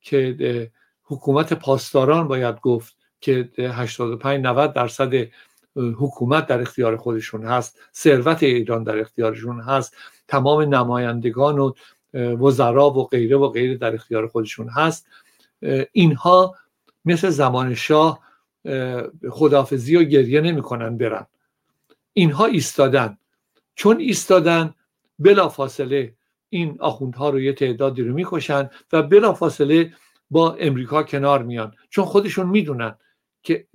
که حکومت پاسداران باید گفت که 85 90 درصد حکومت در اختیار خودشون هست ثروت ایران در اختیارشون هست تمام نمایندگان و وزرا و غیره و غیره در اختیار خودشون هست. اینها مثل زمان شاه خدافزی و گریه نمی‌کنن برن. اینها ایستادن. چون ایستادن بلا فاصله این آخوندها رو یه تعدادی رو می‌کشن و بلا فاصله با امریکا کنار میان. چون خودشون می‌دونن که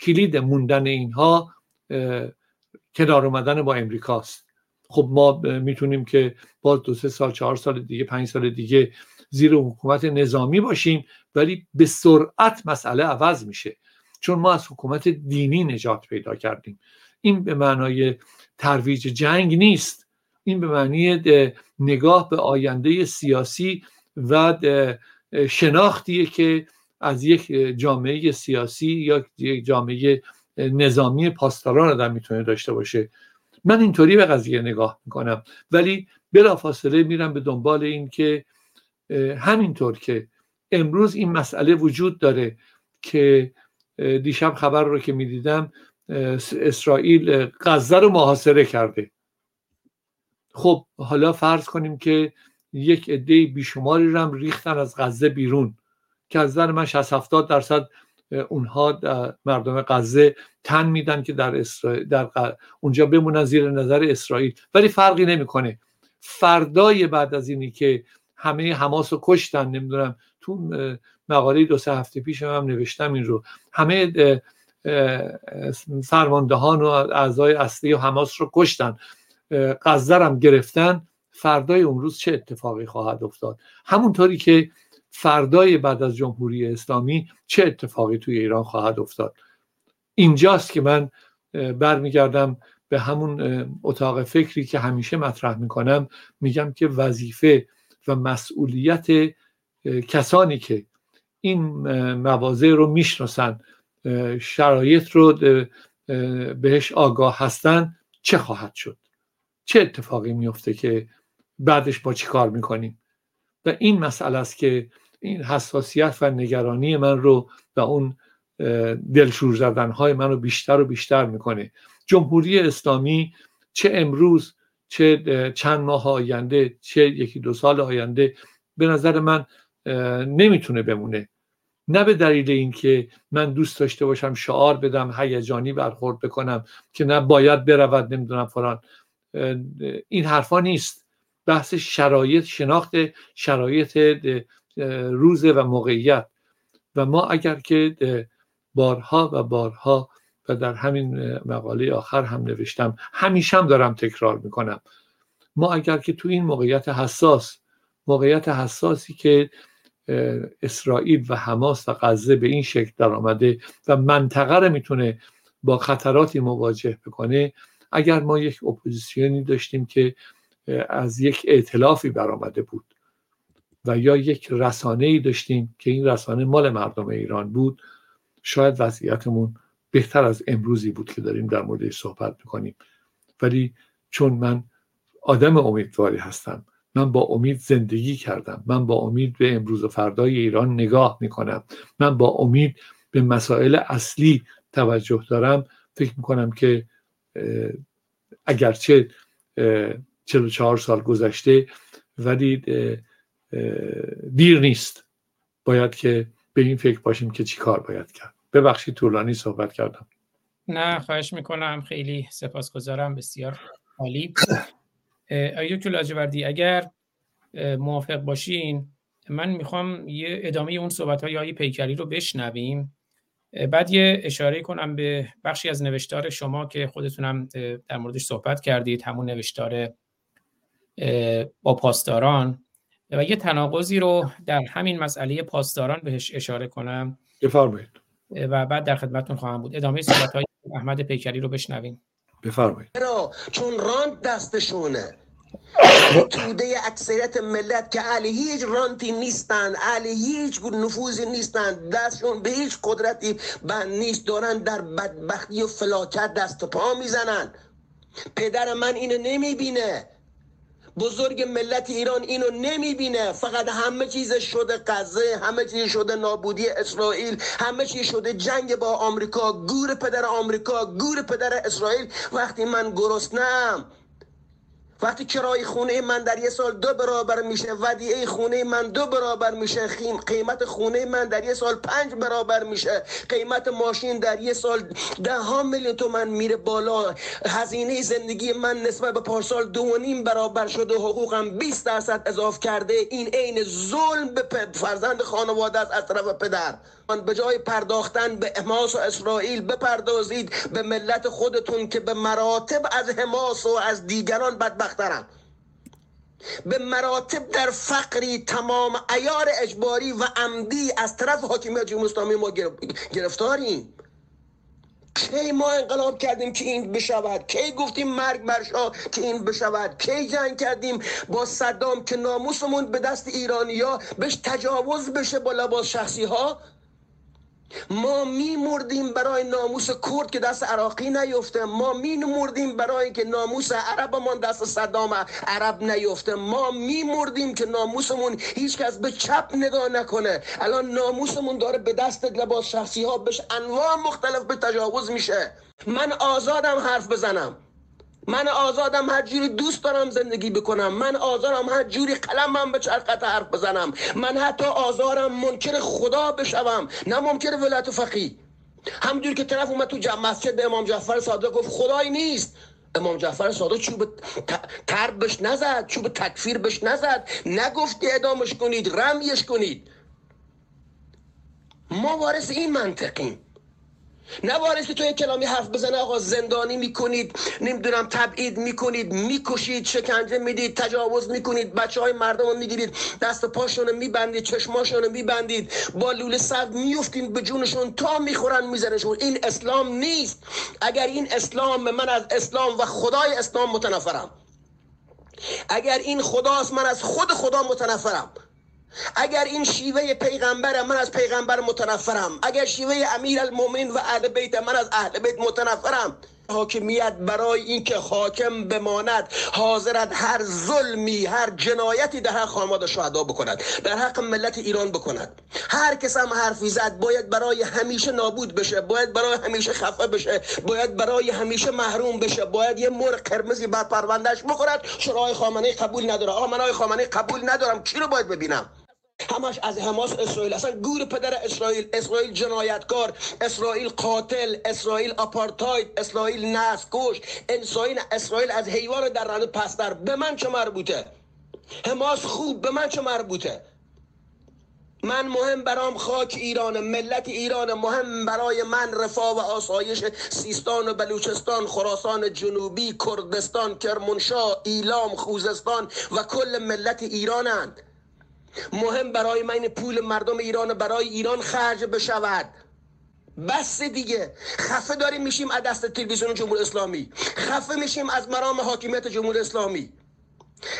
کلید موندن اینها کنار اومدن با امریکاست. خب ما می‌تونیم که باز دو سه سال چهار سال دیگه پنج سال دیگه زیر حکومت نظامی باشیم ولی به سرعت مسئله عوض میشه. چون ما از حکومت دینی نجات پیدا کردیم. این به معنای ترویج جنگ نیست. این به معنی نگاه به آینده سیاسی و شناختیه که از یک جامعه سیاسی یا یک جامعه نظامی پاسداران آدم می‌تونه داشته باشه. من اینطوری به قضیه نگاه می‌کنم. ولی بلافاصله میرم به دنبال این که همینطور که امروز این مسئله وجود داره که دیشب خبر رو که می‌دیدم اسرائیل غزه رو محاصره کرده. خب حالا فرض کنیم که یک عده بیشماری رو هم ریختن از غزه بیرون که از نظر من 60 70 درصد اونها مردم غزه تن میدن که در, اسرائیل در اونجا بمونن زیر نظر اسرائیل. ولی فرقی نمی‌کنه. فردای بعد از اینی که همه حماس رو کشتن نمی‌دونم تو مقاله دو سه هفته پیش هم نوشتم این رو. همه فرماندهان و اعضای اصلی و حماس رو کشتن. غزه هم گرفتن. فردای اون روز چه اتفاقی خواهد افتاد؟ همونطوری که فردای بعد از جمهوری اسلامی چه اتفاقی توی ایران خواهد افتاد؟ اینجاست که من برمیگردم به همون اتاق فکری که همیشه مطرح می‌کنم. میگم که وظیفه و مسئولیت کسانی که این مواضع رو می‌شناسن شرایط رو بهش آگاه هستن چه خواهد شد؟ چه اتفاقی میفته که بعدش با چی کار می‌کنیم؟ و این مسئله است که این حساسیت و نگرانی من رو و اون دلشور زدن های من رو بیشتر و بیشتر می‌کنه. جمهوری اسلامی چه امروز چه چند ماه آینده چه یکی دو سال آینده به نظر من نمی‌تونه بمونه. نه به دلیل اینکه من دوست داشته باشم شعار بدم هیجانی برخورد بکنم که نه باید برود نمی‌دونم فران این حرفا نیست. بحث شرایط شناخت شرایط روزه و موقعیت. و ما اگر که بارها و بارها و در همین مقاله آخر هم نوشتم همیشه هم دارم تکرار می‌کنم. ما اگر که تو این موقعیت حساس موقعیت حساسی که اسرائیل و حماس و غزه به این شکل در آمده و منطقه رو می‌تونه با خطراتی مواجه بکنه اگر ما یک اپوزیسیونی داشتیم که از یک ائتلافی برآمده بود و یا یک رسانه ای داشتیم که این رسانه مال مردم ایران بود. شاید وضعیتمون بهتر از امروزی بود که داریم در موردش صحبت می‌کنیم. ولی چون من آدم امیدواری هستم من با امید زندگی کردم من با امید به امروز و فردای ایران نگاه می‌کنم من با امید به مسائل اصلی توجه دارم فکر می‌کنم که اگرچه 44 سال گذشته ولی دیر نیست. باید که به این فکر باشیم که چی کار باید کرد. ببخشید طولانی صحبت کردم. نه خواهش می‌کنم. خیلی سپاسگزارم. بسیار عالی. آیا دکتر لاجوردی اگر موافق باشین من می‌خوام یه ادامه اون صحبت های پیکری رو بشنویم. بعد یه اشاره کنم به بخشی از نوشتار شما که خودتونم در موردش صحبت کردید. همون نوشتار با پاسداران و یه تناقضی رو در همین مسئله پاسداران بهش اشاره کنم. بفرمایید. و بعد در خدمتتون خواهم بود. ادامه صحبت های احمد پیکری رو بشنویم. بفرمایید. چون راند دستشونه. توده اکثریت ملت که اهل هیچ رانتی نیستند اهل هیچ نفوذی نیستند دستشون به هیچ قدرتی بند نیست دارن در بدبختی و فلاکت دست پا می‌زنن. پدر من اینو نمی‌بینه. بزرگ ملت ایران اینو نمی‌بینه. فقط همه چیز شده قضه همه چیز شده نابودی اسرائیل همه چیز شده جنگ با آمریکا گور پدر آمریکا گور پدر اسرائیل. وقتی من گرسنم وقتی کرای خونه من در یه سال دو برابر میشه ودیعه خونه من دو برابر میشه قیمت خونه من در یه سال پنج برابر میشه. قیمت ماشین در یه سال ده ها میلیون تومن میره بالا. هزینه زندگی من نسبت به پارسال دو و نیم برابر شده. حقوقم 20 درصد اضاف کرده. این عین ظلم به فرزند خانواده از طرف پدر. به جای پرداختن به حماس و اسرائیل بپردازید به ملت خودتون که به مراتب از حماس و از دیگران بدبخترن. به مراتب در فقری تمام ایار اجباری و عمدی از طرف حاکمیت جمهوری اسلامی ما گرفتاریم. کی ما انقلاب کردیم که این بشود؟ کی گفتیم مرگ بر که این بشود؟ کی جنگ کردیم با صدام که ناموسمون به دست ایرانیا بهش تجاوز بشه با لباس شخصی ها ما می مردیم برای ناموس کرد که دست عراقی نیفته. ما می مردیم برای که ناموس عربمان دست صدام عرب نیفته. ما می مردیم که ناموسمون هیچ کس به چپ نگاه نکنه. الان ناموسمون داره به دست لباس شخصی ها بهش انواع مختلف به تجاوز میشه. من آزادم حرف بزنم. من آزادم هر جوری دوست دارم زندگی بکنم. من آزادم هر جوری قلمم به چرخت حرف بزنم. من حتی آزارم منکر خدا بشوم نه منکر ولایت و فقی همجوری که طرف اومد تو جمع مسجد به امام جعفر صادق گفت خدایی نیست. امام جعفر صادق چوب ترب بش نزد چوب تکفیر بش نزد. نگفتی ادامش کنید رمیش کنید. ما وارث این منطقیم. نه که تو یک کلامی حرف بزنه آقا زندانی می‌کنید نمی‌دونم تبعید می‌کنید می‌کشید شکنجه می‌دید تجاوز می‌کنید بچه های مردم رو می‌گیرید دست پاشون میبندید چشماشون میبندید با لوله سرد میفتین به جونشون تا می‌خورن میزنشون. این اسلام نیست. اگر این اسلام من از اسلام و خدای اسلام متنفرم. اگر این خداست من از خود خدا متنفرم. اگر این شیوه پیغمبر من از پیغمبر متنفرم اگر شیوه امیر المومن و اهل بیت من از اهل بیت متنفرم حاکمیت برای اینکه حاکم بماند حاضرت هر ظلمی هر جنایتی در حق خانواده شهدا بکند در حق ملت ایران بکند. هر کس هم حرفی زد باید برای همیشه نابود بشه باید برای همیشه خفه بشه باید برای همیشه محروم بشه باید یه مرغ قرمزی بر پروندهش بخورد. شورای خامنه قبول نداره. آقا من خامنه قبول ندارم. کی رو باید ببینم؟ همش از حماس اسرائیل. اصلا گور پدر اسرائیل اسرائیل جنایتکار اسرائیل قاتل اسرائیل آپارتاید اسرائیل نسکش اسرائیل اسرائیل از حیوان در رنده پستر به من چه مربوطه؟ حماس خوب به من چه مربوطه؟ من مهم برام خاک ایران ملت ایران مهم برای من رفاه و آسایش سیستان و بلوچستان خراسان جنوبی کردستان کرمانشاه ایلام خوزستان و کل ملت ایرانند. مهم برای من پول مردم ایران برای ایران خرج بشود. بس دیگه. خفه داریم میشیم از دست تلویزیون جمهوری اسلامی. خفه میشیم از مرام حاکمیت جمهوری اسلامی.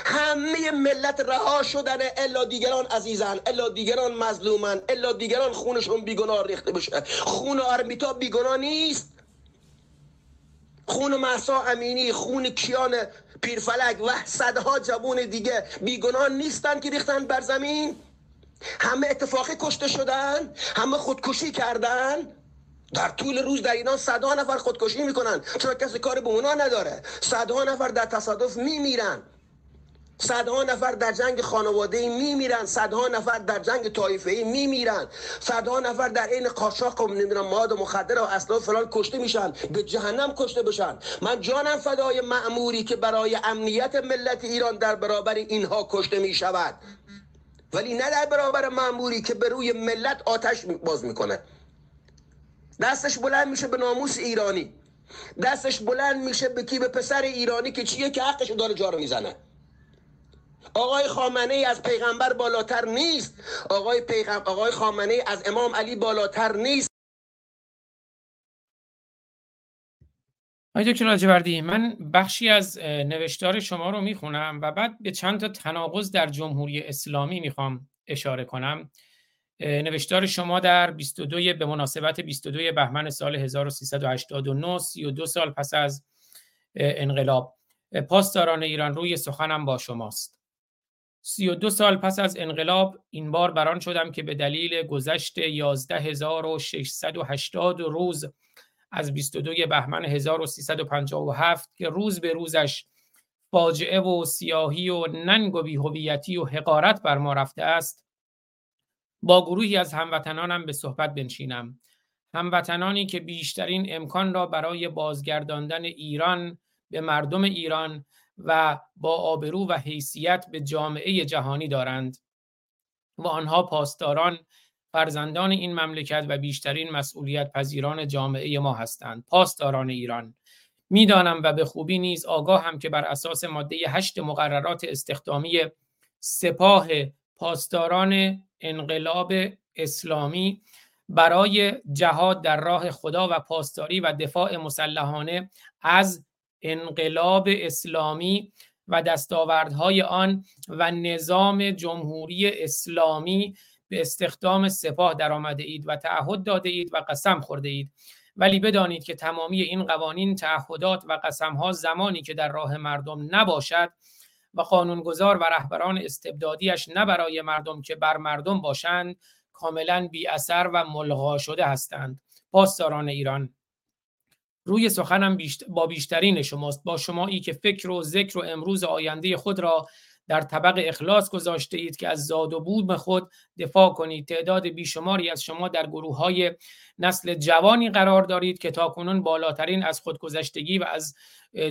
همه ملت رها شدن. الا دیگران عزیزن الا دیگران مظلومن الا دیگران خونشون بیگناه ریخته بشه. خون آرمیتا بیگناه نیست. خون محسا امینی خون کیان پیرفلک و صدها جوون دیگه بیگناه نیستن که ریختن بر زمین. همه اتفاقی کشته شدن همه خودکشی کردن. در طول روز در ایران صدها نفر خودکشی می‌کنن چرا کسی کار به اونا نداره؟ صدها نفر در تصادف میمیرن. صدها نفر در جنگ خانواده میمیرن صدها نفر در جنگ طایفه میمیرن. صدها نفر در این قاچاق و نمی‌دونم مواد مخدر و اسلحه فلان کشته میشن به جهنم کشته بشن. من جانم فدای معموری که برای امنیت ملت ایران در برابر اینها کشته می‌شود. ولی نه در برابر معموری که به روی ملت آتش باز می‌کنه. دستش بلند میشه به ناموس ایرانی. دستش بلند میشه به کی؟ به پسر ایرانی که چیه که حقش داره جارو می‌زنه. آقای خامنه ای از پیغمبر بالاتر نیست. آقای, پیغم... آقای خامنه ای از امام علی بالاتر نیست. آقای دکتر لاجوردی من بخشی از نوشتار شما رو می‌خونم و بعد به چند تا تناقض در جمهوری اسلامی می‌خوام اشاره کنم. نوشتار شما در 22 به مناسبت 22 بهمن سال 1389 32 سال پس از انقلاب. پاسداران ایران روی سخنم با شماست. 32 سال پس از انقلاب این بار بران شدم که به دلیل گذشت 11680 روز از 22 بهمن 1357 که روز به روزش فاجعه و سیاهی و ننگ و بیهویتی و حقارت بر ما رفته است با گروهی از هموطنانم به صحبت بنشینم. هموطنانی که بیشترین امکان را برای بازگرداندن ایران به مردم ایران و با آبرو و حیثیت به جامعه جهانی دارند و آنها پاسداران فرزندان این مملکت و بیشترین مسئولیت پذیران جامعه ما هستند پاسداران ایران. می‌دانم و به خوبی نیز آگاه هم که بر اساس ماده هشت مقررات استخدامی سپاه پاسداران انقلاب اسلامی برای جهاد در راه خدا و پاسداری و دفاع مسلحانه از انقلاب اسلامی و دستاوردهای آن و نظام جمهوری اسلامی به استخدام سپاه در آمده اید و تعهد داده اید و قسم خورده اید. ولی بدانید که تمامی این قوانین تعهدات و قسم ها زمانی که در راه مردم نباشد و قانونگذار و رهبران استبدادیش نه برای مردم که بر مردم باشند کاملا بی اثر و ملغا شده هستند. پاسداران ایران. روی سخنم با بیشترین شماست. با شمایی که فکر و ذکر و امروز آینده خود را در طبق اخلاص گذاشته اید که از زاد و بود خود دفاع کنید. تعداد بیشماری از شما در گروه های نسل جوانی قرار دارید که تاکنون بالاترین از خودگذشتگی و از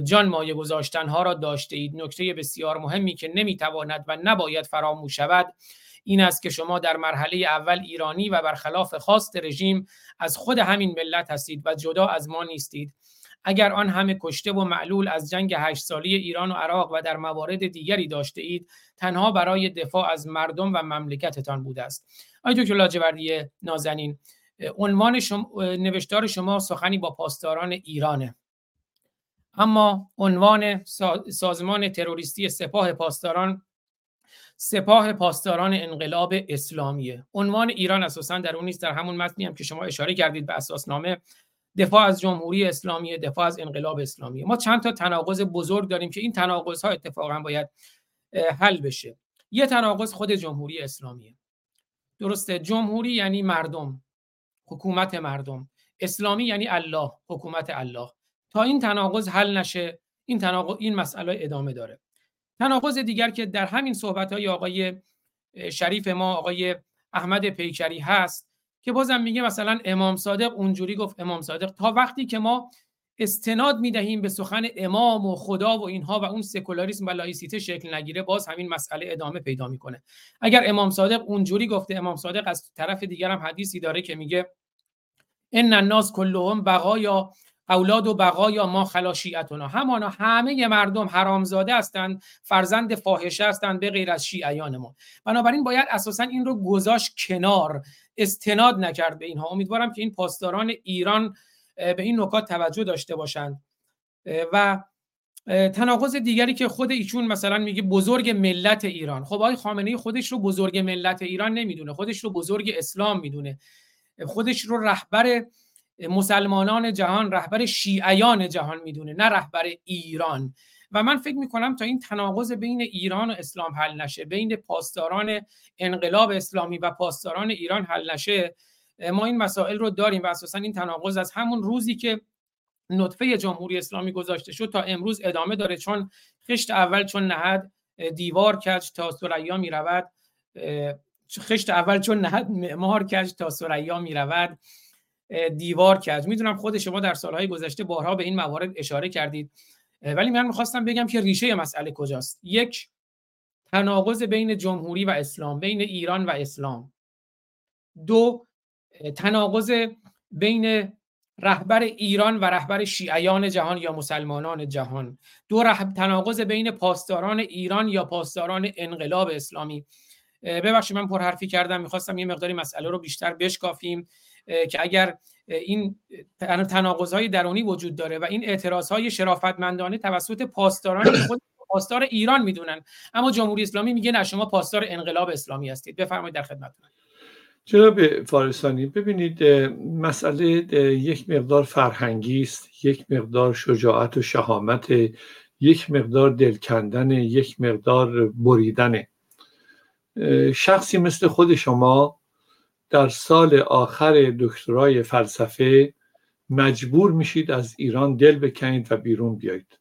جان مایه گذاشتن ها را داشته اید. نکته بسیار مهمی که نمی‌تواند و نباید فراموش شود این است که شما در مرحله اول ایرانی و برخلاف خواست رژیم از خود همین ملت هستید و جدا از ما نیستید. اگر آن همه کشته و معلول از جنگ هشت سالی ایران و عراق و در موارد دیگری داشته اید تنها برای دفاع از مردم و مملکتتان بوده است. آی دکتر لاجوردی نازنین عنوان شما، نوشتار شما سخنی با پاسداران ایرانه. اما عنوان سازمان تروریستی سپاه پاسداران سپاه پاسداران انقلاب اسلامیه. عنوان ایران اساسا در اون نیست در همون متنی هم که شما اشاره کردید به اساسنامه. دفاع از جمهوری اسلامی دفاع از انقلاب اسلامی ما چند تا تناقض بزرگ داریم که این تناقض ها اتفاقا باید حل بشه. یه تناقض خود جمهوری اسلامیه. درسته؟ جمهوری یعنی مردم. حکومت مردم. اسلامی یعنی الله حکومت الله. تا این تناقض حل نشه این تناقض این مسئله ادامه داره. تناقض دیگر که در همین صحبت های آقای شریف ما آقای احمد پیکری هست که بازم میگه مثلا امام صادق اونجوری گفت امام صادق تا وقتی که ما استناد می‌دهیم به سخن امام و خدا و اینها و اون سکولاریسم و لایسیته شکل نگیره باز همین مسئله ادامه پیدا می‌کنه. اگر امام صادق اونجوری گفته امام صادق از طرف دیگر هم حدیثی داره که میگه ان الناس کلهم بقایا اولاد و بقایا ما خلا شیعتنا همانا همه مردم حرامزاده هستند فرزند فاحشه هستند به غیر از شیعیان ما بنابراین باید اساسا این رو گذاشت کنار استناد نکرد به اینها. امیدوارم که این پاسداران ایران به این نکات توجه داشته باشند. و تناقض دیگری که خود ایشون مثلا میگه بزرگ ملت ایران. خب آقای خامنه خودش رو بزرگ ملت ایران نمی‌دونه. خودش رو بزرگ اسلام می‌دونه. خودش رو رهبر مسلمانان جهان رهبر شیعیان جهان می‌دونه نه رهبر ایران. و من فکر می‌کنم تا این تناقض بین ایران و اسلام حل نشه بین پاسداران انقلاب اسلامی و پاسداران ایران حل نشه ما این مسائل رو داریم و اساسا این تناقض از همون روزی که نطفه جمهوری اسلامی گذاشته شد تا امروز ادامه داره. چون خشت اول چون نهد دیوار کج تا سریا می رود خشت اول چون نهد معمار کج تا سریا می رود دیوار کج می‌دونم خود شما در سالهای گذشته بارها به این موارد اشاره کردید. ولی من می‌خواستم بگم که ریشه مسئله کجاست. یک تناقض بین جمهوری و اسلام بین ایران و اسلام. دو تناقض بین رهبر ایران و رهبر شیعیان جهان یا مسلمانان جهان. دو تناقض بین پاسداران ایران یا پاسداران انقلاب اسلامی. ببخشید من پرحرفی کردم. می‌خواستم یه مقداری مسئله رو بیشتر بشکافیم. که اگر این های درونی وجود داره و این های شرافتمندانه توسط پاسداران خود پاسدار ایران می‌دونن. اما جمهوری اسلامی میگه نه شما پاسدار انقلاب اسلامی هستید. بفرمایید در خدمتتونم جناب فارسانی ببینید مسئله یک مقدار فرهنگی است یک مقدار شجاعت و شهامت یک مقدار دلکندن یک مقدار بریدنه شخصی مثل خود شما در سال آخر دکترای فلسفه مجبور میشید از ایران دل بکنید و بیرون بیایید.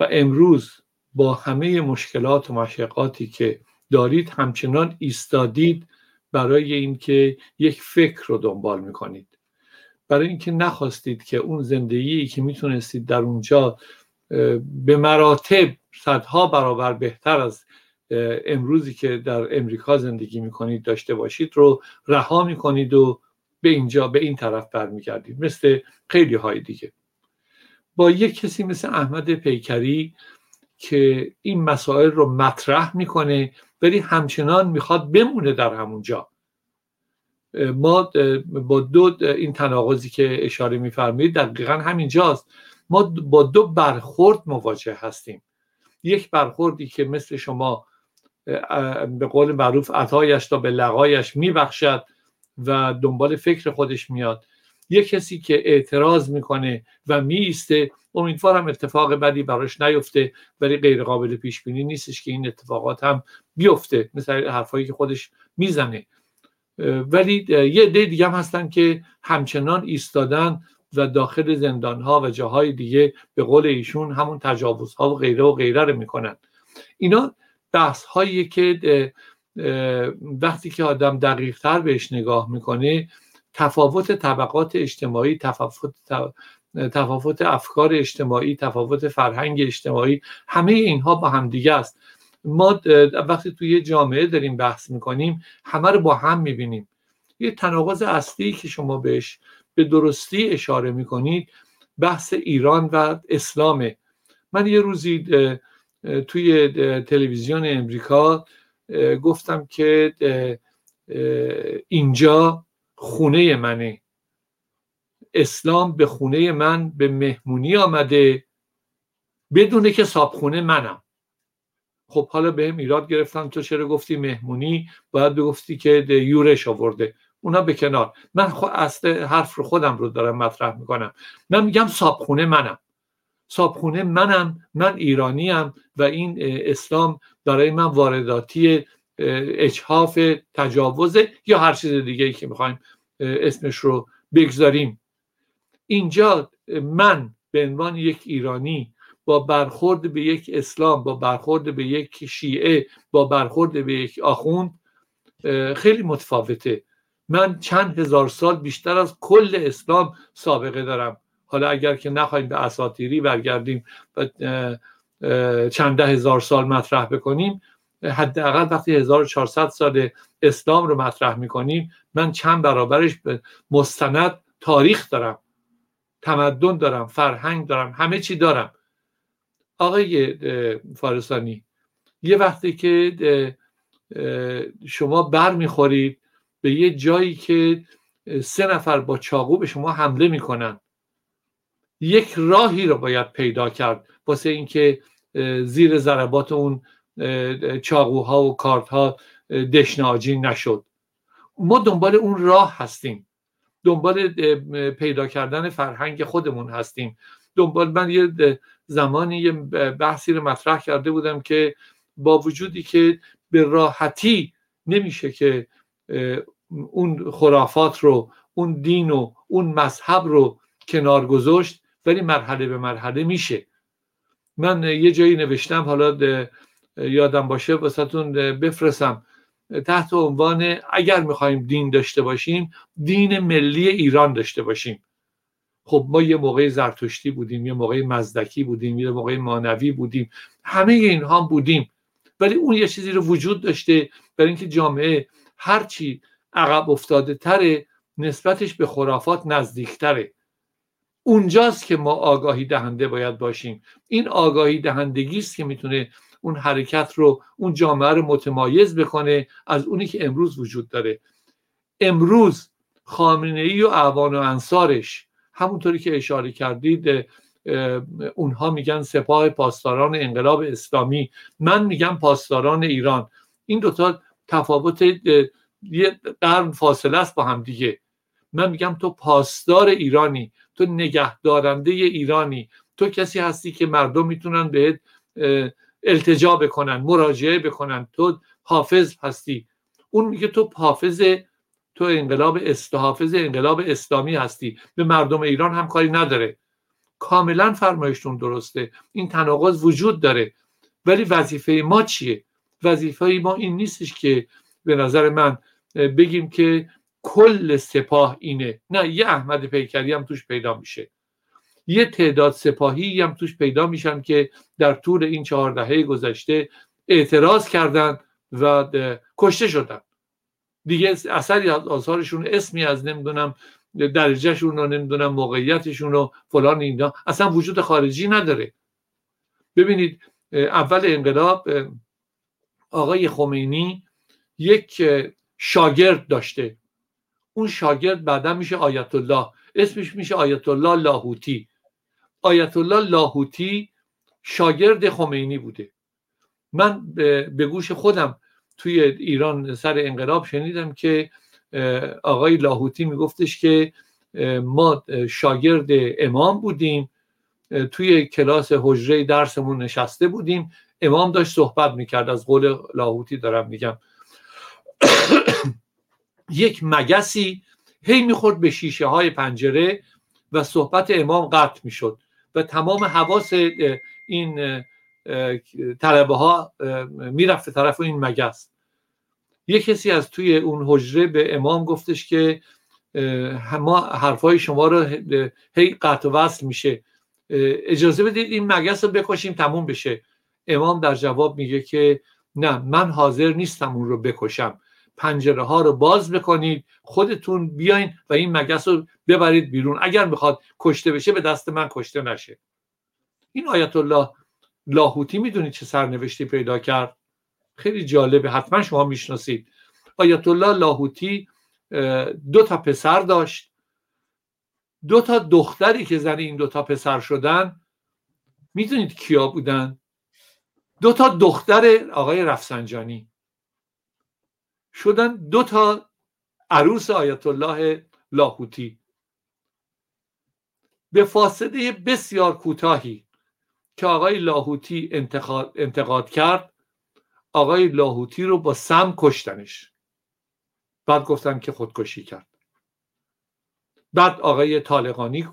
و امروز با همه مشکلات و مشقاتی که دارید همچنان ایستادید برای اینکه یک فکر رو دنبال می‌کنید. برای اینکه نخواستید که اون زندگی که می‌تونستید در اونجا به مراتب صدها برابر بهتر از امروزی که در امریکا زندگی می‌کنید داشته باشید رو رها می‌کنید و به اینجا به این طرف برمیگردید مثل خیلی های دیگه. با یک کسی مثل احمد پیکری که این مسائل رو مطرح می‌کنه ولی همچنان می‌خواد بمونه در همونجا ما با دو این تناقضی که اشاره میفرمایید دقیقا همینجاست ما با دو برخورد مواجه هستیم. یک برخوردی که مثل شما به قول معروف عطایش تا به لقایش میبخشد و دنبال فکر خودش میاد. یک کسی که اعتراض می‌کنه و میسته امیدوارم اتفاق بدی براش نیفته ولی غیر قابل پیش بینی نیستش که این اتفاقات هم بیفته مثل حرفایی که خودش می‌زنه. ولی یه عده دیگه هم هستن که همچنان ایستادن و داخل زندان ها و جاهای دیگه به قول ایشون همون تجاوز ها و غیره و غیره رو می‌کنن. اینا بحث هایی که وقتی که آدم دقیق تر بهش نگاه می‌کنه تفاوت طبقات اجتماعی تفاوت تفاوت افکار اجتماعی تفاوت فرهنگ اجتماعی همه اینها با هم دیگه است. ما وقتی توی جامعه داریم بحث می‌کنیم همه رو با هم می‌بینیم. یه تناقض اصلی که شما بهش به درستی اشاره می‌کنید بحث ایران و اسلامه. من یه روزی توی تلویزیون امریکا گفتم که اینجا خونه منه. اسلام به خونه من به مهمونی آمده بدونه که صابخونه منم. خب حالا به هم ایراد گرفتن تو چرا گفتی مهمونی؟ باید بگفتی که یورش آورده. اونا به کنار. من خود اصل حرف رو خودم رو دارم مطرح می‌کنم. من میگم صابخونه منم. صابخونه منم من ایرانیم و این اسلام برای من وارداتی اجحاف تجاوز یا هر چیز دیگه ای که می‌خوایم اسمش رو بگذاریم. اینجا من به عنوان یک ایرانی با برخورد به یک اسلام با برخورد به یک شیعه با برخورد به یک آخوند خیلی متفاوته. من چند هزار سال بیشتر از کل اسلام سابقه دارم. حالا اگر که نخواهیم به اساتیری برگردیم و چند ده هزار سال مطرح بکنیم حداقل وقتی 1400 سال اسلام رو مطرح می‌کنیم من چند برابرش مستند تاریخ دارم تمدن دارم فرهنگ دارم همه چی دارم. آقای فارسانی یه وقتی که شما بر می‌خورید به یه جایی که سه نفر با چاقو به شما حمله می‌کنن. یک راهی رو باید پیدا کرد واسه اینکه زیر ضربات اون چاقوها و کارتها دشناجی نشد. ما دنبال اون راه هستیم. دنبال پیدا کردن فرهنگ خودمون هستیم. دنبال من یه زمانی یه بحثی رو مطرح کرده بودم که با وجودی که به راحتی نمیشه که اون خرافات رو اون دین و اون مذهب رو کنار گذاشت ولی مرحله به مرحله میشه. من یه جایی نوشتم حالا یادم باشه واسهتون بفرستم. تحت عنوان اگر می‌خوایم دین داشته باشیم دین ملی ایران داشته باشیم. خب ما یه موقع زرتشتی بودیم یه موقع مزدکی بودیم یه موقع مانوی بودیم. همه اینها بودیم. ولی اون یه چیزی رو وجود داشته برای اینکه جامعه هرچی عقب افتاده تره نسبتش به خرافات نزدیکتره. اونجاست که ما آگاهی دهنده باید باشیم. این آگاهی دهندگی است که می‌تونه اون حرکت رو اون جامعه رو متمایز بکنه از اونی که امروز وجود داره. امروز خامنه ای و اعوان و انصارش همونطوری که اشاره کردید اونها میگن سپاه پاسداران انقلاب اسلامی. من میگم پاسداران ایران. این دوتا تفاوت یه قرن فاصله است با هم دیگه. من میگم تو پاسدار ایرانی تو نگهدارنده ایرانی تو کسی هستی که مردم می‌تونن بهت التجا بکنن مراجعه بکنن. تو حافظ هستی. اون میگه تو حافظ تو انقلاب استحافظ انقلاب اسلامی هستی. به مردم ایران هم کاری نداره. کاملا فرمایشتون درسته. این تناقض وجود داره. ولی وظیفه ما چیه؟ وظیفه ما این نیستش که به نظر من بگیم که کل سپاه اینه. نه یه احمد پیکری هم توش پیدا میشه. یه تعداد سپاهی هم توش پیدا میشن که در طول این چهار دهه گذشته اعتراض کردن و کشته شدن. دیگه اثری از آثارشون اسمی از نمی‌دونم درجهشون رو نمی‌دونم موقعیتشون رو فلان اینا اصلا وجود خارجی نداره. ببینید اول انقلاب آقای خمینی یک شاگرد داشته. اون شاگرد بعدا میشه آیت الله اسمش میشه آیت الله لاهوتی. آیت الله لاهوتی شاگرد خمینی بوده. من به گوش خودم توی ایران سر انقلاب شنیدم که آقای لاهوتی میگفتش که ما شاگرد امام بودیم. توی کلاس حجره درسمون نشسته بودیم. امام داشت صحبت می‌کرد. از قول لاهوتی دارم میگم. یک مگسی هی می‌خورد به شیشه های پنجره و صحبت امام قطع می‌شد و تمام حواس این طلبه ها می‌رفت طرف این مگس. یه کسی از توی اون حجره به امام گفتش که ما حرفای شما رو هی قطع وصل میشه. اجازه بدید این مگس رو بکشیم تموم بشه. امام در جواب میگه که نه من حاضر نیستم اون رو بکشم. پنجره ها رو باز بکنید خودتون بیاین و این مگس رو ببرید بیرون. اگر می‌خواد کشته بشه به دست من کشته نشه. این آیت الله لاهوتی می‌دونید چه سرنوشتی پیدا کرد؟ خیلی جالبه حتما شما می‌شناسید. آیت الله لاهوتی دو تا پسر داشت. دو تا دختری که زن این دو تا پسر شدن می‌دونید کیا بودن؟ دو تا دختر آقای رفسنجانی. شدن دو تا عروس آیت الله لاهوتی. به فاصله بسیار کوتاهی که آقای لاهوتی انتقاد کرد آقای لاهوتی رو با سم کشتنش. بعد گفتن که خودکشی کرد. بعد آقای طالقانی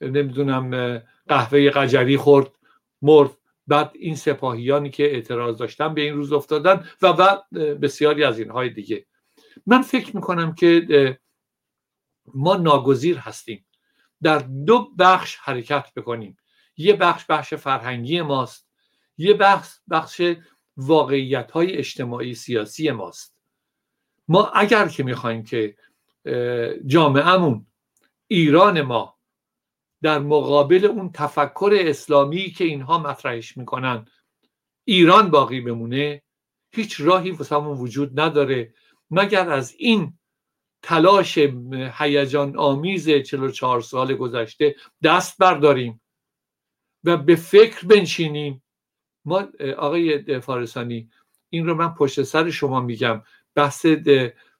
نمی‌دونم قهوه قجری خورد مرد بعد این سپاهیانی که اعتراض داشتن به این روز افتادن و بعد بسیاری از اینهای دیگه. من فکر می‌کنم که ما ناگزیر هستیم. در دو بخش حرکت بکنیم. یه بخش بخش فرهنگی ماست. یه بخش بخش واقعیت های اجتماعی سیاسی ماست. ما اگر که می‌خوایم که جامعهمون ایران ما در مقابل اون تفکر اسلامی که اینها مطرحش می‌کنن. ایران باقی بمونه هیچ راهی واسمون وجود نداره مگر از این تلاش هیجان آمیز 44 سال گذشته دست برداریم و به فکر بنشینیم. ما آقای فارسانی این رو من پشت سر شما میگم. بحث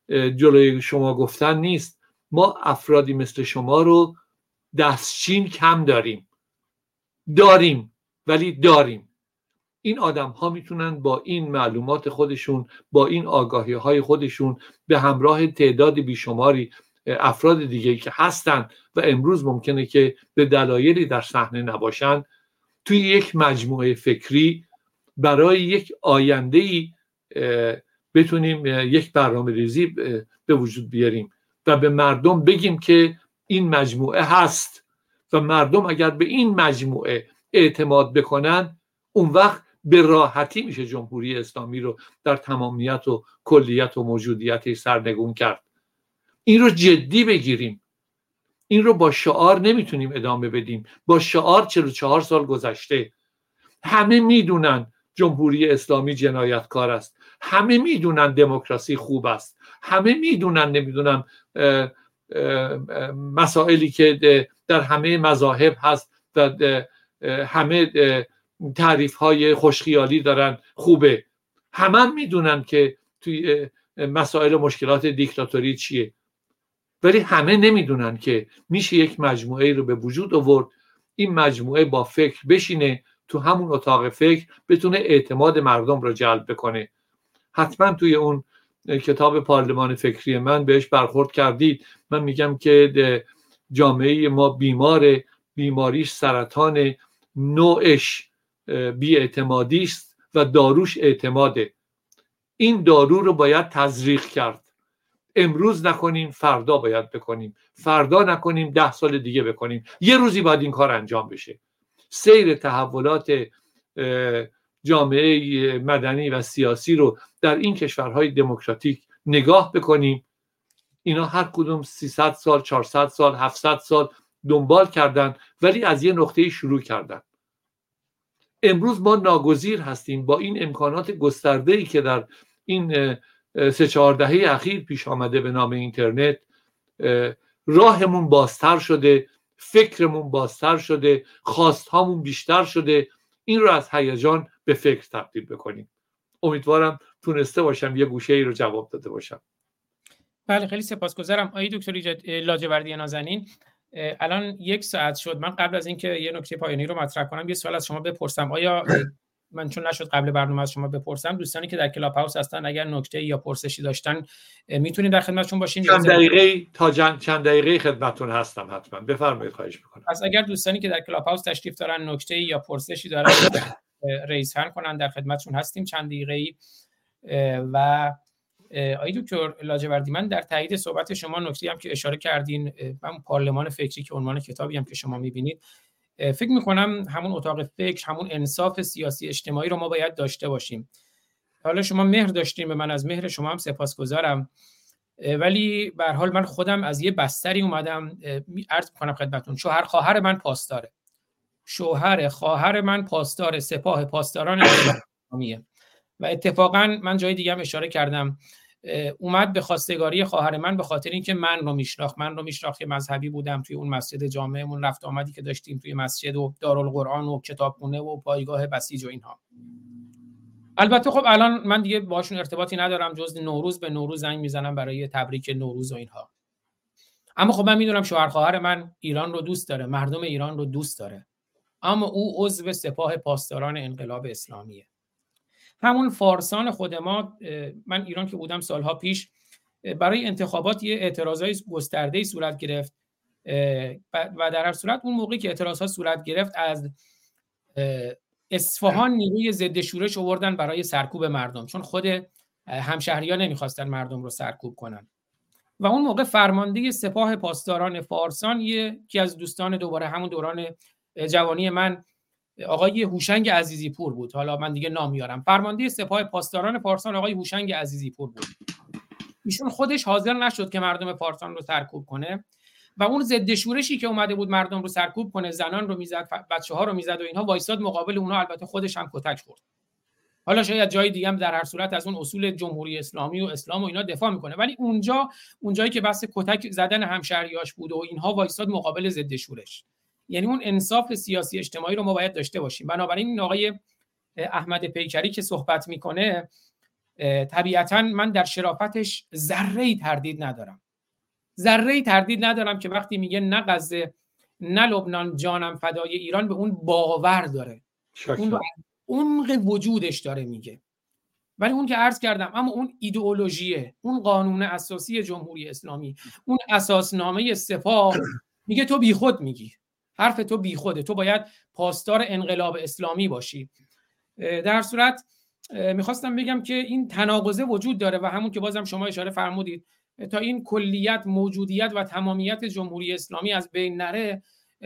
جلوی شما گفتن نیست. ما افرادی مثل شما رو دستچین کم داریم. داریم ولی داریم. این آدم ها می‌تونن با این معلومات خودشون با این آگاهی های خودشون به همراه تعداد بیشماری افراد دیگه که هستن و امروز ممکنه که به دلایلی در صحنه نباشند توی یک مجموعه فکری برای یک آینده ای بتونیم یک برنامه ریزی به وجود بیاریم و به مردم بگیم که این مجموعه هست و مردم اگر به این مجموعه اعتماد بکنن اون وقت به راحتی میشه جمهوری اسلامی رو در تمامیت و کلیت و موجودیتش سرنگون کرد. این رو جدی بگیریم. این رو با شعار نمی‌تونیم ادامه بدیم. با شعار 44 سال گذشته. همه می‌دونن جمهوری اسلامی جنایتکار است. همه می‌دونن دموکراسی خوب است. همه می‌دونن نمی‌دونم مسائلی که در همه مذاهب هست در همه تعریف های خوشخیالی دارن خوبه. همه هم می‌دونن که توی مسائل مشکلات دیکتاتوری چیه. ولی همه نمی‌دونن که میشه یک مجموعه رو به وجود آورد این مجموعه با فکر بشینه تو همون اتاق فکر بتونه اعتماد مردم رو جلب بکنه. حتما توی اون کتاب پارلمان فکری من بهش برخورد کردید. من میگم که جامعه ما بیمار بیماریش سرطان نوعش بیاعتمادی است و داروش اعتماده. این دارو رو باید تزریق کرد. امروز نکنیم فردا باید بکنیم. فردا نکنیم ده سال دیگه بکنیم. یه روزی باید این کار انجام بشه. سیر تحولات جامعه مدنی و سیاسی رو در این کشورهای دموکراتیک نگاه بکنیم. اینا هر کدوم 300 سال 400 سال 700 سال دنبال کردن ولی از یه نقطه شروع کردن. امروز ما ناگزیر هستیم با این امکانات گسترده ای که در این سه چهار دهه اخیر پیش آمده به نام اینترنت راهمون بازتر شده فکرمون بازتر شده خواستهامون بیشتر شده. این رو از هیجان به فکر تبدیل بکنیم. امیدوارم تونسته باشم یه گوشه ای رو جواب داده باشم. بله خیلی سپاسگزارم. آقای دکتر لاجوردی نازنین الان یک ساعت شد. من قبل از اینکه یه نکته پایانی رو مطرح کنم یه سوال از شما بپرسم. آیا [COUGHS] من چون نشد قبل برنامه از شما بپرسم دوستانی که در کلاب هاوس هستن اگر نکته یا پرسشی داشتن می‌تونید در خدمتشون باشین چند دقیقه تا چند دقیقه خدمتتون هستم حتما. بفرمایید خواهش می‌کنم. پس اگر دوستانی که در کلاب هاوس تشریف دارن نکته یا پرسشی دارن [COUGHS] ریز کنن در خدمتشون هستیم. چند دقیقه و آقای دکتر لاجوردی من در تایید صحبت شما نکته هم که اشاره کردین من پارلمان فکری که عنوان کتابی هم که شما می‌بینید فکر می‌کنم همون اتاق فکر همون انصاف سیاسی اجتماعی رو ما باید داشته باشیم. حالا شما مهر داشتیم به من از مهر شما هم سپاسگزارم. ولی به حال من خودم از یه بستری اومدم عرض کنم خدمتتون شوهر خواهر من پاسداره. شوهر خواهر من پاسدار سپاه پاسداران [COUGHS] اسلامیه و اتفاقا من جای دیگه هم اشاره کردم اومد به خواستگاری خواهر من به خاطر اینکه من رو میشناخت. من رو میشناخت مذهبی بودم توی اون مسجد جامعهمون. رفت آمدی که داشتیم توی مسجد و دارالقرآن و کتابخونه و پایگاه بسیج و اینها. البته خب الان من دیگه باشون ارتباطی ندارم جز نوروز به نوروز زنگ می‌زنم برای تبریک نوروز و اینها. اما خب من می‌دونم شوهر خواهر من ایران رو دوست داره مردم ایران رو دوست داره. اما او عضو سپاه پاسداران انقلاب اسلامیه. همون فارسان خود ما من ایران که بودم سالها پیش برای انتخابات یه اعتراضای گسترده صورت گرفت. و در هر صورت اون موقعی که اعتراض ها صورت گرفت از اصفهان نیروی ضد شورش آوردن برای سرکوب مردم چون خود همشهری نمی‌خواستن مردم رو سرکوب کنن. و اون موقع فرمانده سپاه پاسداران فارسان یکی از دوستان دوباره همون دوران جوانی من آقای هوشنگ عزیزی پور بود. حالا من دیگه نام میارم. فرمانده سپاه پاسداران فارسان آقای هوشنگ عزیزی پور بود. ایشون خودش حاضر نشد که مردم فارسان رو سرکوب کنه و اون ضد شورشی که اومده بود مردم رو سرکوب کنه زنان رو می‌زد بچه ها رو می‌زد و اینها وایساد مقابل اونها البته خودش هم کتک خورد. حالا شاید جای دیگه هم در هر صورت از اون اصول جمهوری اسلامی و اسلام و اینا دفاع می‌کنه. ولی اونجا اونجایی که بحث کتک زدن همشهریاش بود و اینها وایساد مقابل ضد شورش. یعنی اون انصاف سیاسی اجتماعی رو ما باید داشته باشیم. بنابراین این آقای احمد پیکری که صحبت می‌کنه طبیعتا من در شرافتش ذره تردید ندارم. ذره تردید ندارم که وقتی میگه نه غزه نه لبنان جانم فدای ایران به اون باور داره. اون عمق وجودش داره میگه. ولی اون که عرض کردم اما اون ایدئولوژیه اون قانون اساسی جمهوری اسلامی اون اساسنامه سپاه میگه تو بیخود میگی. حرف تو بیخوده. تو باید پاسدار انقلاب اسلامی باشی. در صورت می‌خواستم بگم که این تناقضه وجود داره و همون که بازم شما اشاره فرمودید. تا این کلیت موجودیت و تمامیت جمهوری اسلامی از بین نره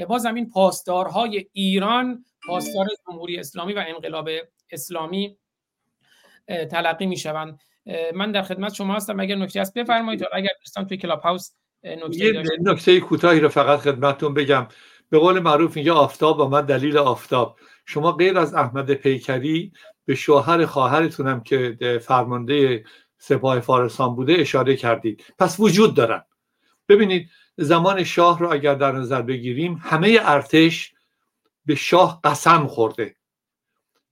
بازم این پاسدارهای ایران پاسدار جمهوری اسلامی و انقلاب اسلامی تلقی می‌شوند. من در خدمت شما هستم. اگر نکته هست بفرمایید. اگر دوستان توی کلاب هاوس نکته نکته کوتاهی رو فقط خدمتتون بگم. به قول معروف میگه آفتاب آمد دلیل آفتاب. شما غیر از احمد پیکری به شوهر خواهرتونم که فرمانده سپاه فارسان بوده اشاره کردید. پس وجود دارن. ببینید زمان شاه رو اگر در نظر بگیریم همه ارتش به شاه قسم خورده.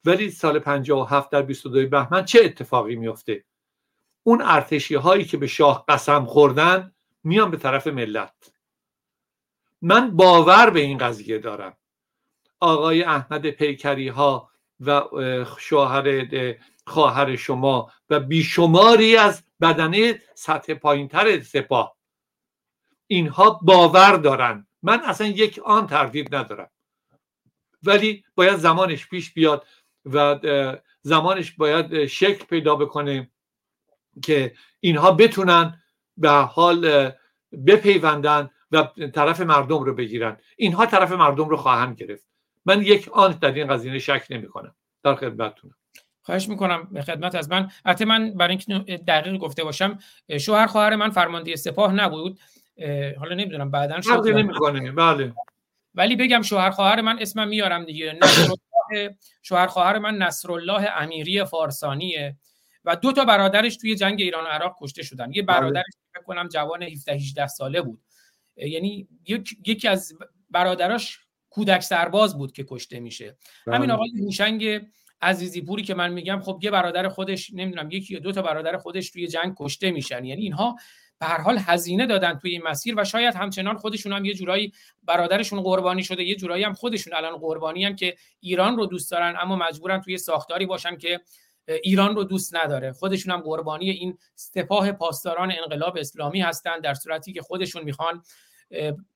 ولی سال 57 در 22 بهمن چه اتفاقی میفته؟ اون ارتشی هایی که به شاه قسم خوردن میان به طرف ملت. من باور به این قضیه دارم. آقای احمد پیکری ها و شوهر خواهر شما و بیشماری از بدنه سطح پایینتر سپاه. اینها باور دارن. من اصلا یک آن تردید ندارم. ولی باید زمانش پیش بیاد و زمانش باید شکل پیدا بکنه که اینها بتونن به حال بپیوندن و طرف مردم رو بگیرن. اینها طرف مردم رو خواهند گرفت. من یک آن در این قضیه شک نمی کنم. در خدمتتونم. خواهش می‌کنم به خدمت از من. حتی من برای اینکه دقیق گفته باشم شوهر خواهر من فرمانده سپاه نبود. حالا نمی‌دونم بعدا شد نمی‌کنه. بله. ولی بگم شوهر خواهر من اسمم میارم دیگه. شوهر خواهر من نصرالله امیری فارسانیه. و دو تا برادرش توی جنگ ایران و عراق کشته شدن. یه بله. برادرش فکر کنم جوان 17 18 ساله بود. یعنی یکی از برادراش کودک سرباز بود که کشته میشه. بله. همین آقای هوشنگ عزیزی پوری که من میگم خب یه برادر خودش نمی‌دونم یکی یا دو تا برادر خودش توی جنگ کشته میشن. یعنی اینها به هر حال هزینه دادن توی این مسیر و شاید همچنان خودشون هم یه جورایی برادرشون قربانی شده یه جورایی هم خودشون الان قربانی هم که ایران رو دوست دارن اما مجبورن توی ساختاری باشن که ایران رو دوست نداره. خودشون هم قربانی این سپاه پاسداران انقلاب اسلامی هستن در صورتی که خودشون می‌خوان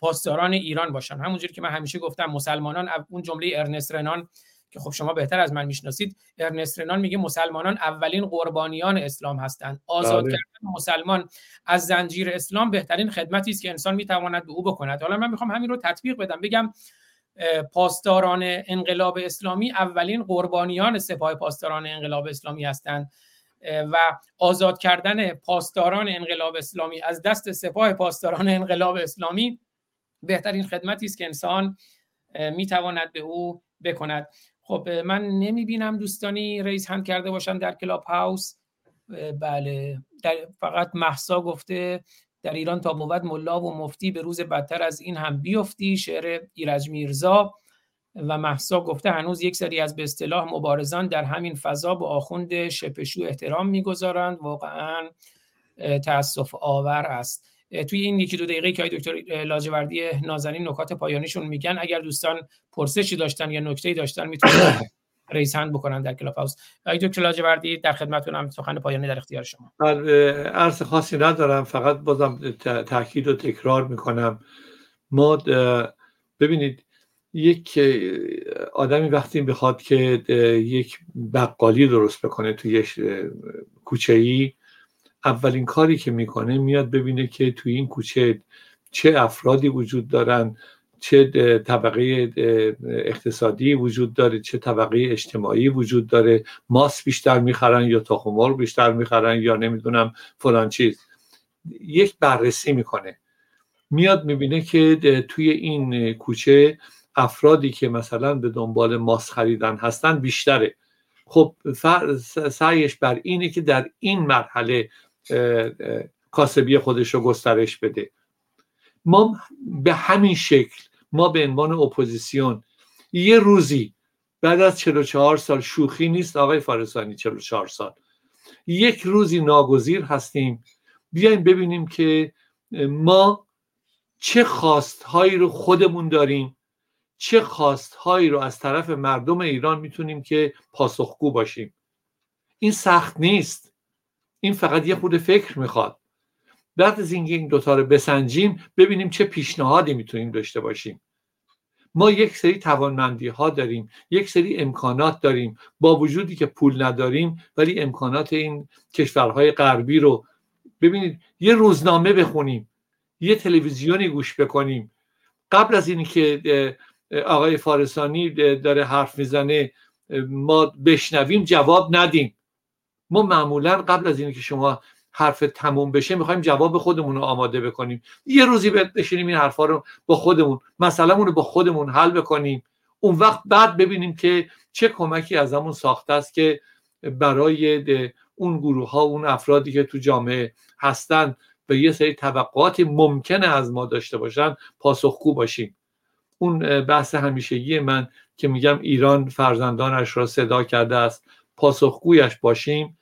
پاسداران ایران باشن. همونجوری که من همیشه گفتم مسلمانان اون جمله ارنست رنان که خب شما بهتر از من می‌شناسید ارنست رنان میگه مسلمانان اولین قربانیان اسلام هستند. آزاد بله. کردن مسلمان از زنجیر اسلام بهترین خدمتی است که انسان می‌تواند به او بکند. حالا من می‌خوام همین رو تطبیق بدم. بگم پاسداران انقلاب اسلامی اولین قربانیان سپاه پاسداران انقلاب اسلامی هستند. و آزاد کردن پاسداران انقلاب اسلامی از دست سپاه پاسداران انقلاب اسلامی بهترین خدمتی است که انسان می‌تواند به او بکند. خب من نمی بینم دوستانی رئیس هم کرده باشن در کلاب هاوس. بله در فقط محسا گفته در ایران تا بود ملا و مفتی به روز بدتر از این هم بیفتی شعر ایرج میرزا. و محسا گفته هنوز یک سری از به اصطلاح مبارزان در همین فضا به آخوند شپشو احترام می‌گذارند. واقعا تاسف آور است. توی این یکی دو دقیقه که دکتر لاجوردی نازنین نکات پایانیشون میگن اگر دوستان پرسشی داشتن یا نکته‌ای داشتن می‌تونن [COUGHS] رئیس هند بکنن در کلاب هاوس. دکتر لاجوردی در خدمتتونم سخن پایانی در اختیار شما. عرض خاصی ندارم فقط بازم تاکید و تکرار می‌کنم. ما ببینید یک آدمی وقتی بخواد که یک بقالی درست بکنه توی کوچه ای اولین کاری که می‌کنه میاد ببینه که توی این کوچه چه افرادی وجود دارن چه طبقه اقتصادی وجود داره چه طبقه اجتماعی وجود داره ماس بیشتر می‌خرن یا تخمار بیشتر می‌خرن یا نمی‌دونم فلان چیز. یک بررسی می‌کنه. میاد می‌بینه که توی این کوچه افرادی که مثلا به دنبال ماس خریدن هستن بیشتره. خب سعیش بر اینه که در این مرحله کاسبی خودش رو گسترش بده. ما به همین شکل ما به عنوان اپوزیسیون یه روزی بعد از 44 سال شوخی نیست آقای فارسانی 44 سال. یک روزی ناگزیر هستیم بیایم ببینیم که ما چه خواستهایی رو خودمون داریم. چه خواستهایی رو از طرف مردم ایران می‌تونیم که پاسخگو باشیم؟ این سخت نیست. این فقط یه خود فکر می‌خواد. بعد از اینکه این دوتا رو بسنجیم ببینیم چه پیشنهادی می‌تونیم داشته باشیم. ما یک سری توانمندی ها داریم یک سری امکانات داریم. با وجودی که پول نداریم ولی امکانات این کشورهای غربی رو ببینید یه روزنامه بخونیم یه تلویزیونی گوش بکنیم. قبل از اینکه آقای فارسانی داره حرف می‌زنه ما بشنویم جواب ندیم. ما معمولا قبل از اینکه شما حرف تموم بشه می‌خوایم جواب خودمون رو آماده بکنیم. یه روزی بشینیم این حرفا رو با خودمون مثلا رو با خودمون حل بکنیم. اون وقت بعد ببینیم که چه کمکی از همون ساخته است که برای اون گروه ها اون افرادی که تو جامعه هستن به یه سری طبقات ممکنه از ما داشته باشن پاسخگو باشیم. اون بحث همیشگی من که میگم ایران فرزندانش را صدا کرده است پاسخگویش باشیم.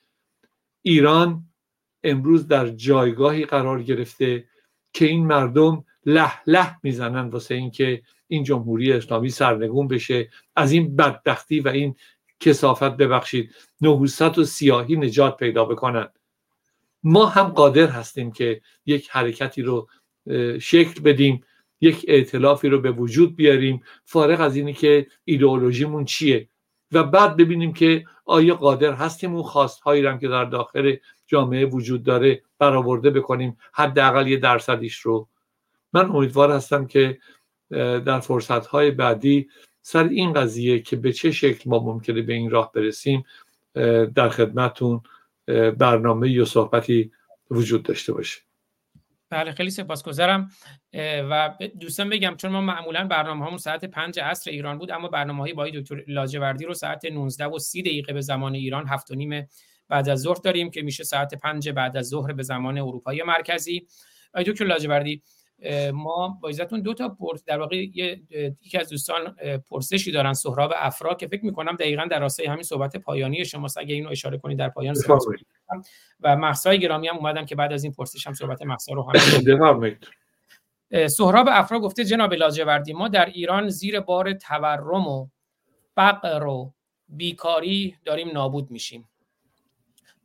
ایران امروز در جایگاهی قرار گرفته که این مردم له له می‌زنن واسه اینکه این جمهوری اسلامی سرنگون بشه. از این بدبختی و این کسافت ببخشید. نحوست و سیاهی نجات پیدا بکنن. ما هم قادر هستیم که یک حرکتی رو شکل بدیم. یک ائتلافی رو به وجود بیاریم. فارغ از اینی که ایدئولوژیمون چیه؟ و بعد ببینیم که آیا قادر هستیم اون خواستهایی هم که در داخل جامعه وجود داره برآورده بکنیم حداقل یه درصدیش رو؟ من امیدوار هستم که در فرصتهای بعدی سر این قضیه که به چه شکل ما ممکنه به این راه برسیم در خدمتون برنامه یا صحبتی وجود داشته باشه. بله خیلی سپاسگزارم. و دوستان بگم چون ما معمولا برنامه همون ساعت پنج عصر ایران بود اما برنامه های با دکتر لاجوردی رو ساعت 19 و 30 دقیقه به زمان ایران هفت و نیم بعد از ظهر داریم که میشه ساعت پنج بعد از ظهر به زمان اروپایی مرکزی. آقای دکتر لاجوردی ما با ایزتون دو تا پرس در واقع یکی از دوستان پرسشی دارن سهراب افرا که فکر می‌کنم دقیقا در راستای همین صحبت پایانی شما اگه اینو اشاره کنید در پایان و مهسای گرامی هم اومدن که بعد از این پرسش هم صحبت مهسا رو هم سهراب افرا گفته جناب لاجوردی ما در ایران زیر بار تورم و فقر و بیکاری داریم نابود میشیم.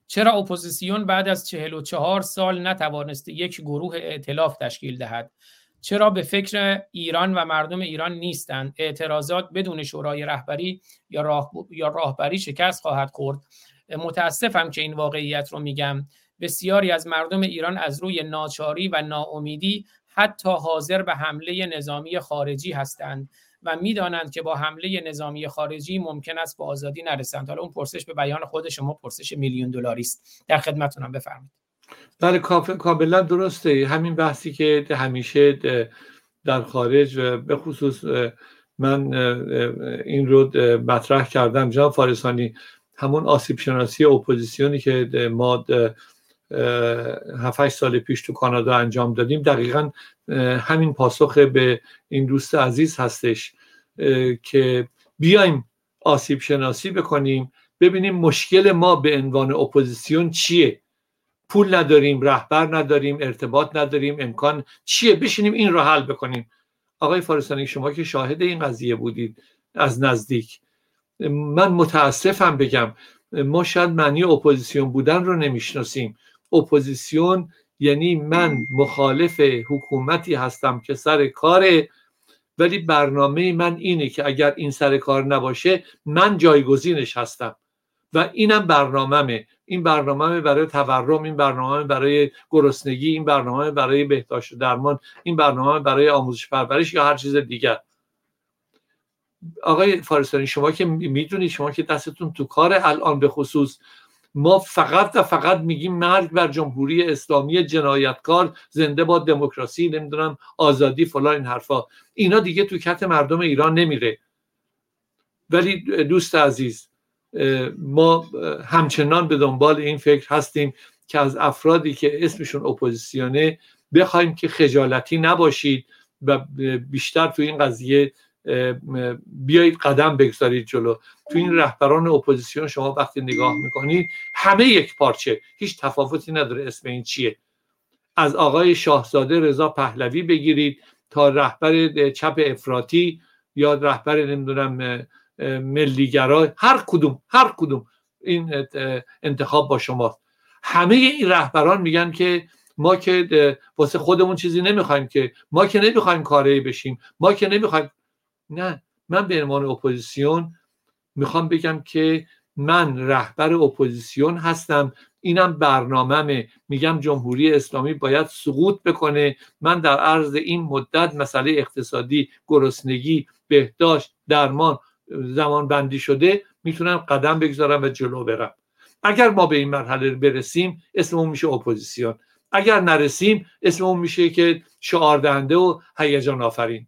چرا اپوزیسیون بعد از 44 سال نتوانسته یک گروه ائتلاف تشکیل دهد؟ چرا به فکر ایران و مردم ایران نیستند؟ اعتراضات بدون شورای رهبری یا, راه یا راهبری شکست خواهد خورد. متاسفم که این واقعیت رو میگم. بسیاری از مردم ایران از روی ناچاری و ناامیدی حتی حاضر به حمله نظامی خارجی هستند و می‌دانند که با حمله نظامی خارجی ممکن است به آزادی نرسند. حالا اون پرسش به بیان خود شما پرسش میلیون دلاری است. در خدمتتونم بفرمایید. بله کاملا درسته. همین بحثی که همیشه در خارج به خصوص من این رو مطرح کردم. جان فارسانی همون آسیب شناسی اپوزیسیونی که ما 7 سال پیش تو کانادا انجام دادیم دقیقا همین پاسخ به این دوست عزیز هستش که بیایم آسیب شناسی بکنیم ببینیم مشکل ما به عنوان اپوزیسیون چیه. پول نداریم رهبر نداریم ارتباط نداریم امکان چیه؟ بشینیم این رو حل بکنیم. آقای فارسانی شما که شاهد این قضیه بودید از نزدیک. من متاسفم بگم ما شاید معنی اپوزیسیون بودن رو نمی‌شناسیم. اپوزیسیون یعنی من مخالف حکومتی هستم که سر کاره ولی برنامه من اینه که اگر این سر کار نباشه من جایگزینش هستم. و اینم برنامهمه. این برنامه برای تورم این برنامه برای گرسنگی این برنامه برای بهداشت درمان این برنامه برای آموزش پرورش یا هر چیز دیگر. آقای فارستانی شما که می‌دونید شما که دستتون تو کار الان به خصوص ما فقط و فقط میگیم مرگ بر جمهوری اسلامی جنایتکار زنده با دموکراسی نمی‌دونم آزادی فلان این حرفا. اینا دیگه تو کت مردم ایران نمیره. ولی دوست عزیز ما همچنان به دنبال این فکر هستیم که از افرادی که اسمشون اپوزیسیونه بخوایم که خجالتی نباشید و بیشتر تو این قضیه بیایید قدم بگذارید جلو. تو این رهبران اپوزیسیون شما وقتی نگاه می‌کنید همه یک پارچه هیچ تفاوتی نداره اسم این چیه. از آقای شاهزاده رضا پهلوی بگیرید تا رهبر چپ افراطی یا رهبر نمی‌دونم ملیگرا هر کدوم هر کدوم این انتخاب با شما همه این رهبران میگن که ما که واسه خودمون چیزی نمی‌خوایم که ما که نمی‌خوایم کاری بشیم ما که نمی‌خوایم نه من به عنوان اپوزیسیون می‌خوام بگم که من رهبر اپوزیسیون هستم. اینم برنامهمه. میگم جمهوری اسلامی باید سقوط بکنه. من در عرض این مدت مسئله اقتصادی گرسنگی بهداشت درمان زمان بندی شده می‌تونم قدم بگذارم و جلو برم. اگر ما به این مرحله برسیم اسممون میشه اپوزیسیون. اگر نرسیم اسممون میشه که شعار دهنده و هیجان آفرین.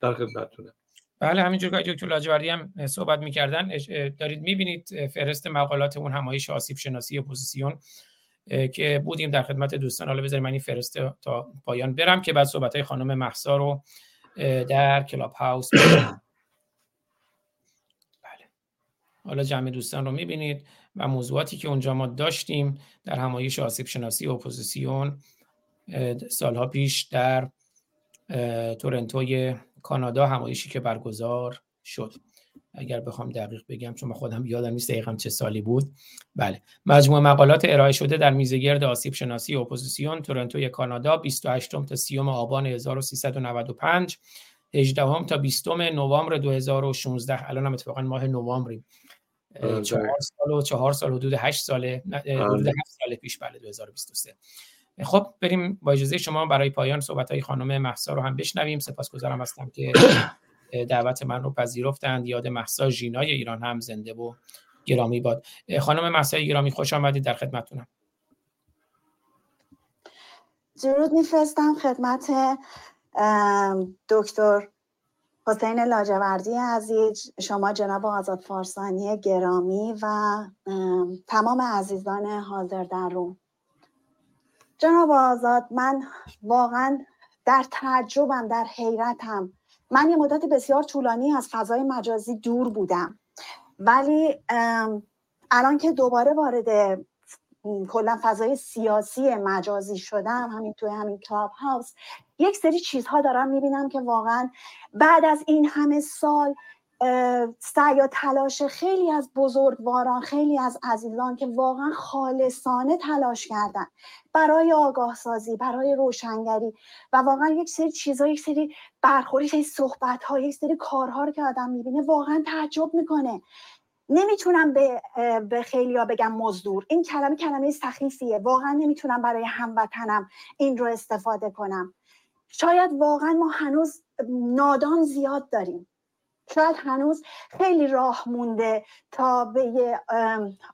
در خدمتتونم. بله همینجور که دکتر لاجوردی هم صحبت می‌کردن دارید می‌بینید فهرست مقالات اون همایش آسیب شناسی اپوزیسیون که بودیم در خدمت دوستان. حالا بذارید من این فهرست تا پایان برم که بعد صحبت های خانم مهسا رو در کلاب هاوس بله. حالا جمع دوستان رو می‌بینید و موضوعاتی که اونجا ما داشتیم در همایش آسیب شناسی اپوزیسیون سالها پیش در تورنتوی کانادا همایشی که برگزار شد. اگر بخوام دقیق بگم چون من خودم یادم نیست دقیقا چه سالی بود. بله. مجموع مقالات ارائه شده در میزگرد آسیب شناسی اپوزیسیون تورنتوی کانادا 28 تا 30 آبان 1395 18 تا 20 نوامبر 2016 الان هم اتفاقا ماه نوامبریم. چهار سال و چهار سال حدود 8 ساله حدود 8 سال پیش بله 2023 خب بریم با اجازه شما برای پایان صحبت های خانم محسا رو هم بشنویم. سپاسگزارم هستم که دعوت من رو پذیرفتند. یاد محسا ژینای ایران هم زنده و گرامی باد. خانم محسا گرامی خوش آمدید در خدمتتونم. درود میفرستم خدمت دکتر حسین لاجوردی عزیز شما جناب آزاد فارسانی گرامی و تمام عزیزان حاضر در روم. جناب آزاد من واقعا در تعجبم در حیرتم. من یه مدت بسیار طولانی از فضای مجازی دور بودم. ولی الان که دوباره وارد کلا فضای سیاسی مجازی شدم همین توی همین کلاب هاوس یک سری چیزها دارم می‌بینم که واقعا بعد از این همه سال سعی و تلاش خیلی از بزرگواران خیلی از عزیزان که واقعا خالصانه تلاش کردن برای آگاه سازی برای روشنگری و واقعا یک سری چیزها یک سری برخوری یک صحبت ها یک سری کارها رو که آدم می‌بینه واقعا تعجب می‌کنه. نمی‌تونم به, به خیلی ها بگم مزدور. این کلمه کلمه سخیفیه. واقعا نمی‌تونم برای هموطنم این رو استفاده کنم. شاید واقعا ما هنوز نادان زیاد داریم. شاید هنوز خیلی راه مونده تا به یه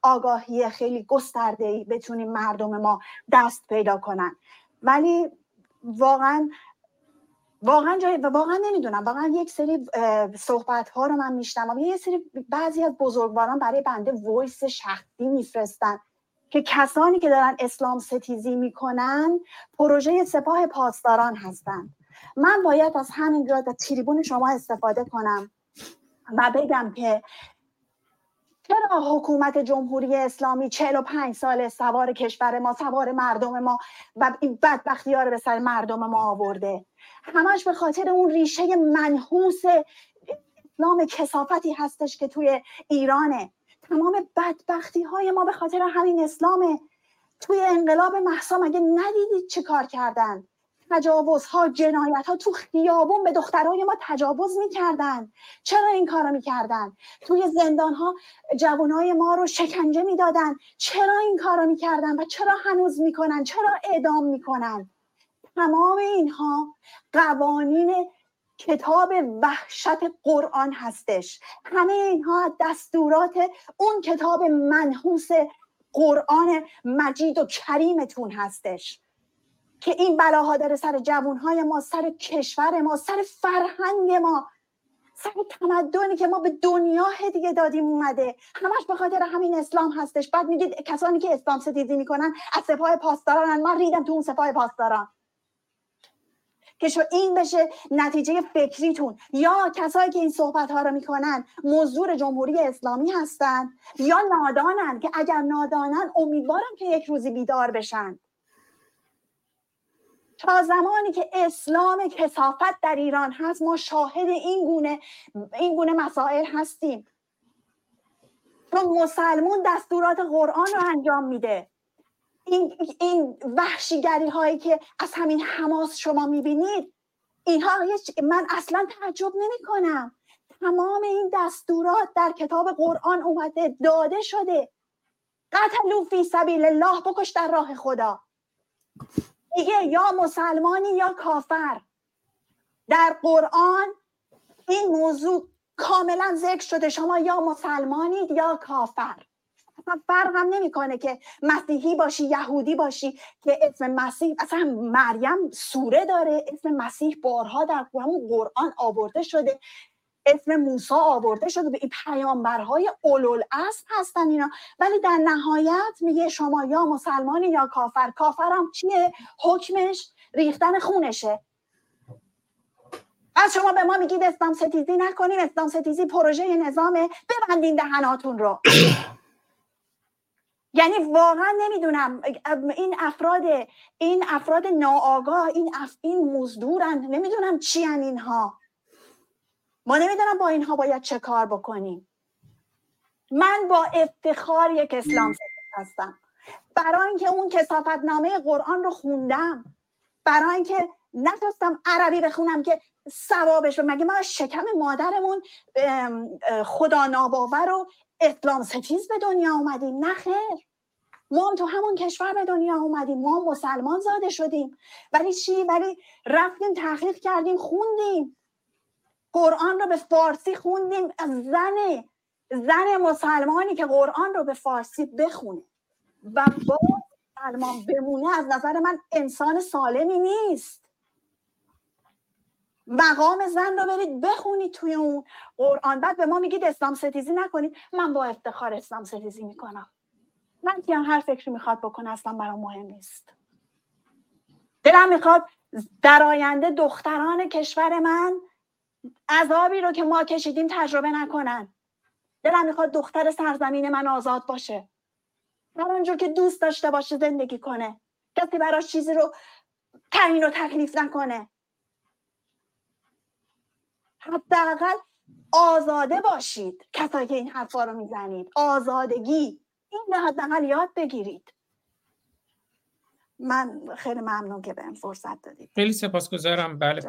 آگاهی خیلی گسترده ای بتونیم مردم ما دست پیدا کنن. ولی واقعا واقعا جای واقعا نمی‌دونم. واقعا یک سری صحبت ها رو من میشنم یه سری بعضی از بزرگواران برای بنده وایس شخصی میفرستن که کسانی که دارن اسلام ستیزی می‌کنن پروژه سپاه پاسداران هستند من باید از همین جا تریبون شما استفاده کنم. و بگم که چرا حکومت جمهوری اسلامی 45 سال سوار کشور ما سوار مردم ما و این بدبختی ها رو به سر مردم ما آورده؟ همش به خاطر اون ریشه منحوس اسلام کسافتی هستش که توی ایرانه. تمام بدبختی های ما به خاطر همین اسلامه. توی انقلاب محسا مگه ندیدید چه کار کردن؟ تجاوزها جنایت ها تو خیابون به دخترای ما تجاوز می‌کردن. چرا این کارو می‌کردن؟ توی زندان ها جوانای ما رو شکنجه می‌دادن. چرا این کارو می‌کردن و چرا هنوز می‌کنن؟ چرا اعدام می‌کنن؟ تمام اینها قوانین کتاب وحشت قرآن هستش. همه اینها دستورات اون کتاب منحوس قرآن مجید و کریمتون هستش. که این بلاها داره سر جوانهای ما سر کشور ما سر فرهنگ ما سر تمدنی که ما به دنیا هدیه دادیم اومده. همش به خاطر همین اسلام هستش. بعد میگید کسانی که اسلام ستیزی می‌کنن از سپاه پاسداران من ریدم تو اون سپاه پاسداران. که شو این بشه نتیجه فکریتون. یا کسایی که این صحبت ها رو می‌کنن مزدور جمهوری اسلامی هستن یا نادانن که اگر نادانن امیدوارم که یک روزی بیدار بشن. تا زمانی که اسلام کسافت در ایران هست ما شاهد این گونه این گونه مسائل هستیم. چون مسلمون دستورات قرآن رو انجام میده. این این وحشیگری هایی که از همین حماس شما می‌بینید اینها من اصلا تعجب نمی کنم تمام این دستورات در کتاب قرآن اومده داده شده. قتلو فی سبیل الله بکش در راه خدا. میگه یا مسلمانی یا کافر. در قرآن این موضوع کاملا ذکر شده. شما یا مسلمانید یا کافر. اصلا فرق هم نمی‌کنه که مسیحی باشی یهودی باشی که اسم مسیح اصلا مریم سوره داره. اسم مسیح بارها در قرآن آورده شده. اسم موسی آورده شده به این پیامبرهای اولول اسب هستن اینا. ولی در نهایت میگه شما یا مسلمانی یا کافر. کافرم چیه؟ حکمش ریختن خونشه. از شما به ما میگید اسلام ستیزی نکنیم اسلام ستیزی پروژه نظامه. ببندین دهناتون رو. [COUGHS] یعنی واقعا نمی‌دونم این افراد این افراد ناآگاه این اف این مزدورن. نمی‌دونم چی ان اینها. ما نمی‌دونم با اینها باید چه کار بکنیم. من با افتخار یک اسلام هستم. برای اینکه اون کسافت نامه قرآن رو خوندم برای اینکه نتونستم عربی بخونم که ثوابش مگه ما شکم مادرمون خدا ناباور و اسلام ستیز به دنیا اومدیم؟ نه خیر. ما هم تو همون کشور به دنیا اومدیم. ما مسلمان زاده شدیم. ولی چی؟ ولی رفتیم تحقیق کردیم خوندیم. قرآن رو به فارسی خوندیم زن زن مسلمانی که قرآن رو به فارسی بخونه و با مسلمان بمونه از نظر من انسان سالمی نیست. مقام زن رو برید بخونید توی اون قرآن. بعد به ما میگید اسلام ستیزی نکنید. من با افتخار اسلام ستیزی می‌کنم. من که هر فکری می‌خواد بکنه اصلا برام مهم نیست. دلم می‌خواد در آینده دختران کشور من عذابی رو که ما کشیدیم تجربه نکنن. دلم می‌خواد دختر سرزمین من آزاد باشه. هر اونجور که دوست داشته باشه زندگی کنه. کسی براش چیزی رو تعیین و تکلیف نکنه. حداقل آزاده باشید کسایی که این حرفا رو می‌زنید. آزادگی. این حداقل یاد بگیرید. من خیلی ممنون که بهم فرصت دادید. خیلی سپاسگزارم. بله.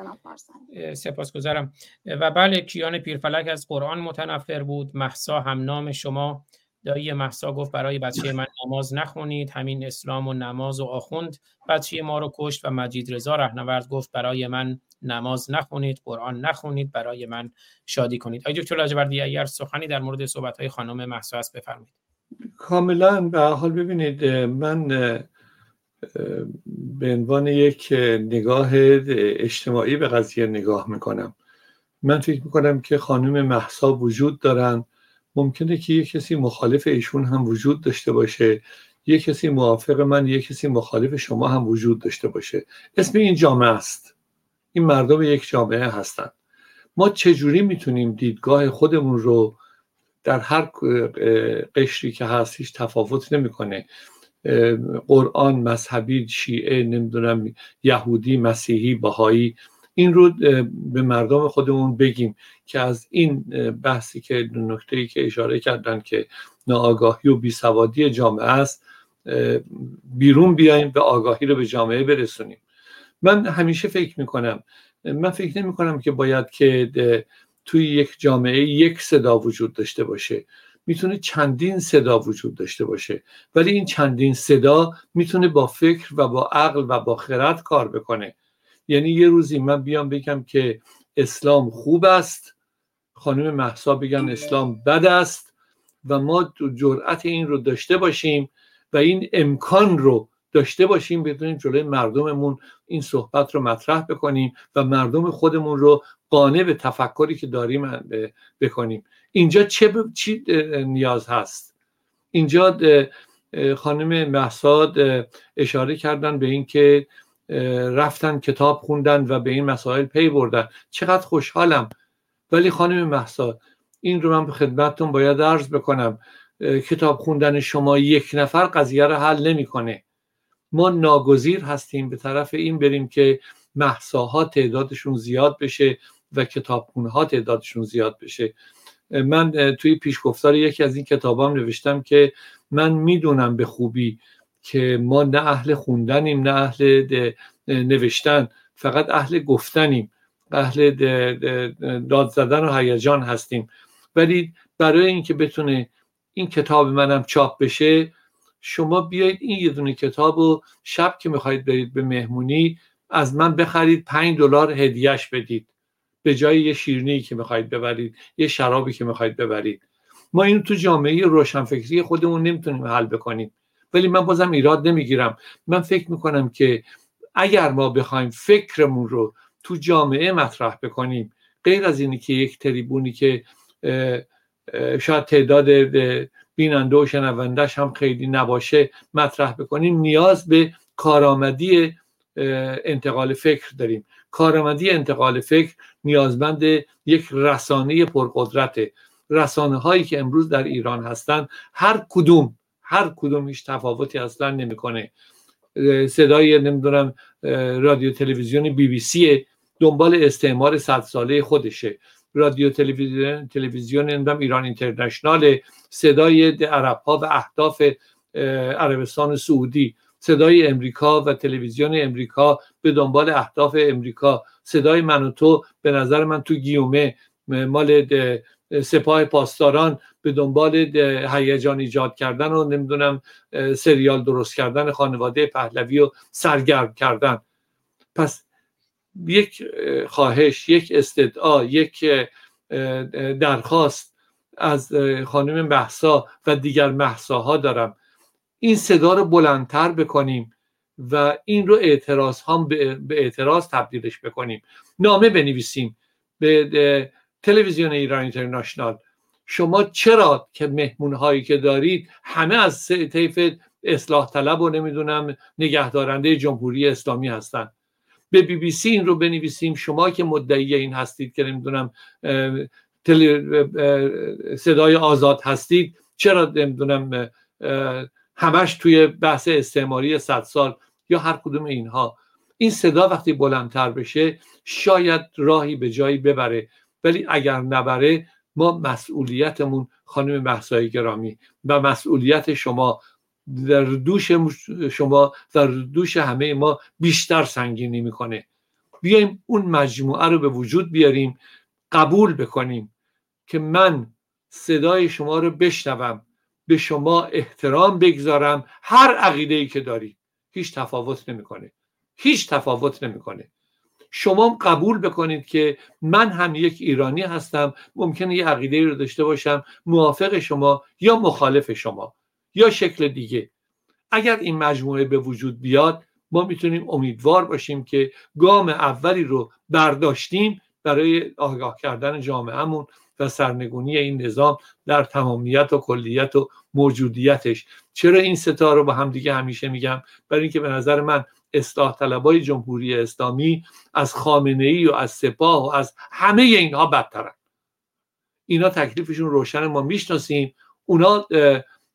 سپاسگزارم. و بله کیان پیرفلک از قرآن متنفر بود. محسا هم نام شما. دایی محسا گفت برای بچه من نماز نخونید. همین اسلام و نماز و آخوند. بچه ما رو کشت و مجید رضا رهنورد گفت برای من نماز نخونید قرآن نخونید برای من شادی کنید. آقای دکتر لاجوردی اگر سخنی در مورد صحبت های خانم محسا است بفرمایید. کاملا به حال ببینید من به عنوان یک نگاه اجتماعی به قضیه نگاه می‌کنم. من فکر می‌کنم که خانم محسا وجود دارن. ممکنه که یک کسی مخالف ایشون هم وجود داشته باشه. یک کسی موافق من یک کسی مخالف شما هم وجود داشته باشه. اسم این جامعه است. این مردم یک جامعه هستند ما چجوری می‌تونیم دیدگاه خودمون رو در هر قشری که هست هیچ تفاوت نمی‌کنه؟ قرآن مذهبی شیعه نمی‌دونم یهودی مسیحی بهایی. این رو به مردم خودمون بگیم که از این بحثی که نکته که اشاره کردن که ناآگاهی و بیسوادی جامعه است بیرون بیایم به آگاهی رو به جامعه برسونیم. من همیشه فکر می‌کنم من فکر نمی کنم که باید که توی یک جامعه یک صدا وجود داشته باشه. می‌تونه چندین صدا وجود داشته باشه. ولی این چندین صدا می‌تونه با فکر و با عقل و با خرد کار بکنه. یعنی یه روزی من بیام بگم که اسلام خوب است. خانم محسا بگن اسلام بد است و ما جرأت این رو داشته باشیم و این امکان رو داشته باشیم بدونیم جلوی مردممون این صحبت رو مطرح بکنیم و مردم خودمون رو قانع به تفکری که داریم بکنیم. اینجا چه چی نیاز هست؟ اینجا خانم محساد اشاره کردن به اینکه رفتن کتاب خوندن و به این مسائل پی بردن. چقدر خوشحالم. ولی خانم محساد این رو من به خدمتتون باید عرض بکنم. کتاب خوندن شما یک نفر قضیه رو حل نمی‌کنه. ما ناگزیر هستیم به طرف این بریم که محساها تعدادشون زیاد بشه و کتابخونه ها تعدادشون زیاد بشه. من توی پیشگفتار یکی از این کتابام نوشتم که من می‌دونم به خوبی که ما نه اهل خوندنیم نه اهل نوشتن فقط اهل گفتنیم. اهل داد زدن و هیجان هستیم. ولی برای اینکه بتونه این کتاب منم چاپ بشه شما بیایید این یه دونه کتاب و شب که می‌خواهید برید به مهمونی از من بخرید پنج دلار هدیهش بدید. به جای یه شیرنی که می‌خواهید ببرید یه شرابی که می‌خواهید ببرید. ما این تو جامعه روشنفکری خودمون نمی‌تونیم حل بکنیم. ولی من بازم ایراد نمی‌گیرم. من فکر می‌کنم که اگر ما بخوایم فکرمون رو تو جامعه مطرح بکنیم غیر از اینی که یک تریبونی که شاید تعداد بیننده و شنوندهش هم خیلی نباشه مطرح بکنیم. نیاز به کارآمدی انتقال فکر داریم. کارآمدی انتقال فکر نیازمند یک رسانه پرقدرت رسانه هایی که امروز در ایران هستند هر کدوم هر کدوم هیچ تفاوتی اصلا نمی‌کنه. صدای نمی‌دونم رادیو تلویزیون بی بی سی دنبال استعمار صد ساله خودشه. رادیو تلویزیون تلویزیون ایران اینترنشنال صدای عرب ها و اهداف عربستان سعودی صدای امریکا و تلویزیون امریکا به دنبال اهداف امریکا. صدای من و تو به نظر من تو گیومه. مال سپاه پاسداران به دنبال هیجان ایجاد کردن و نمی‌دونم سریال درست کردن خانواده پهلوی و سرگرم کردن. پس یک خواهش یک استدعا یک درخواست از خانم محسا و دیگر محساها دارم. این صدا رو بلندتر بکنیم و این رو اعتراض هم به اعتراض تبدیلش بکنیم. نامه بنویسیم به تلویزیون ایران اینترنشنال. شما چرا که مهمون هایی که دارید همه از طیف اصلاح طلب و نمی‌دونم نگهدارنده جمهوری اسلامی هستند به بی بی سی این رو بنویسیم. شما که مدعی این هستید که نمی‌دونم صدای آزاد هستید چرا نمی‌دونم همش توی بحث استعماری صد سال یا هر کدوم اینها. این صدا وقتی بلندتر بشه شاید راهی به جایی ببره. ولی اگر نبره ما مسئولیتمون خانم محسای گرامی و مسئولیت شما در دوش شما در دوش همه ما بیشتر سنگینی می‌کنه. بیایم اون مجموعه رو به وجود بیاریم قبول بکنیم که من صدای شما رو بشنوم به شما احترام بگذارم هر عقیده ای که دارید هیچ تفاوت نمی‌کنه. هیچ تفاوت نمی‌کنه. شما قبول بکنید که من هم یک ایرانی هستم ممکنه یه عقیده رو داشته باشم موافق شما یا مخالف شما. یا شکل دیگه. اگر این مجموعه به وجود بیاد ما می‌تونیم امیدوار باشیم که گام اولی رو برداشتیم برای آگاه کردن جامعهمون و سرنگونی این نظام در تمامیت و کلیت و موجودیتش. چرا این ستا رو با هم دیگه همیشه میگم؟ برای اینکه به نظر من اصلاح طلبای جمهوری اسلامی از خامنه ای و از سپاه و از همه اینها بدترن. اینا تکلیفشون روشن ما می‌شناسیم. اونا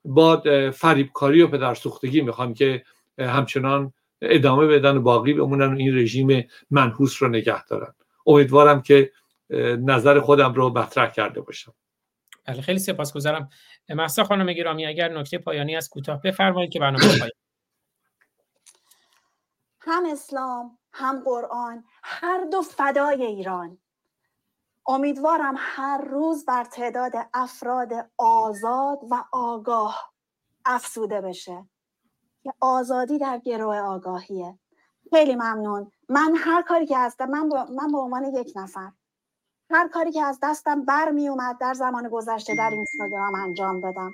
با فریبکاری و پدرسوختگی می‌خوان که همچنان ادامه بدن و باقی بمونن و این رژیم منحوس رو نگه دارن. امیدوارم که نظر خودم رو مطرح کرده باشم. بله خیلی سپاسگزارم. محسا خانم گرامی اگر نکته پایانی از کوتاه بفرمایید که برنامه پایان هم اسلام هم قرآن هر دو فدای ایران. امیدوارم هر روز بر تعداد افراد آزاد و آگاه افسوده بشه. که آزادی در گروه آگاهیه. خیلی ممنون. من هر کاری که هستم من, من به عنوان یک نفر هر کاری که از دستم بر می اومد در زمان گذشته در اینستاگرام انجام دادم.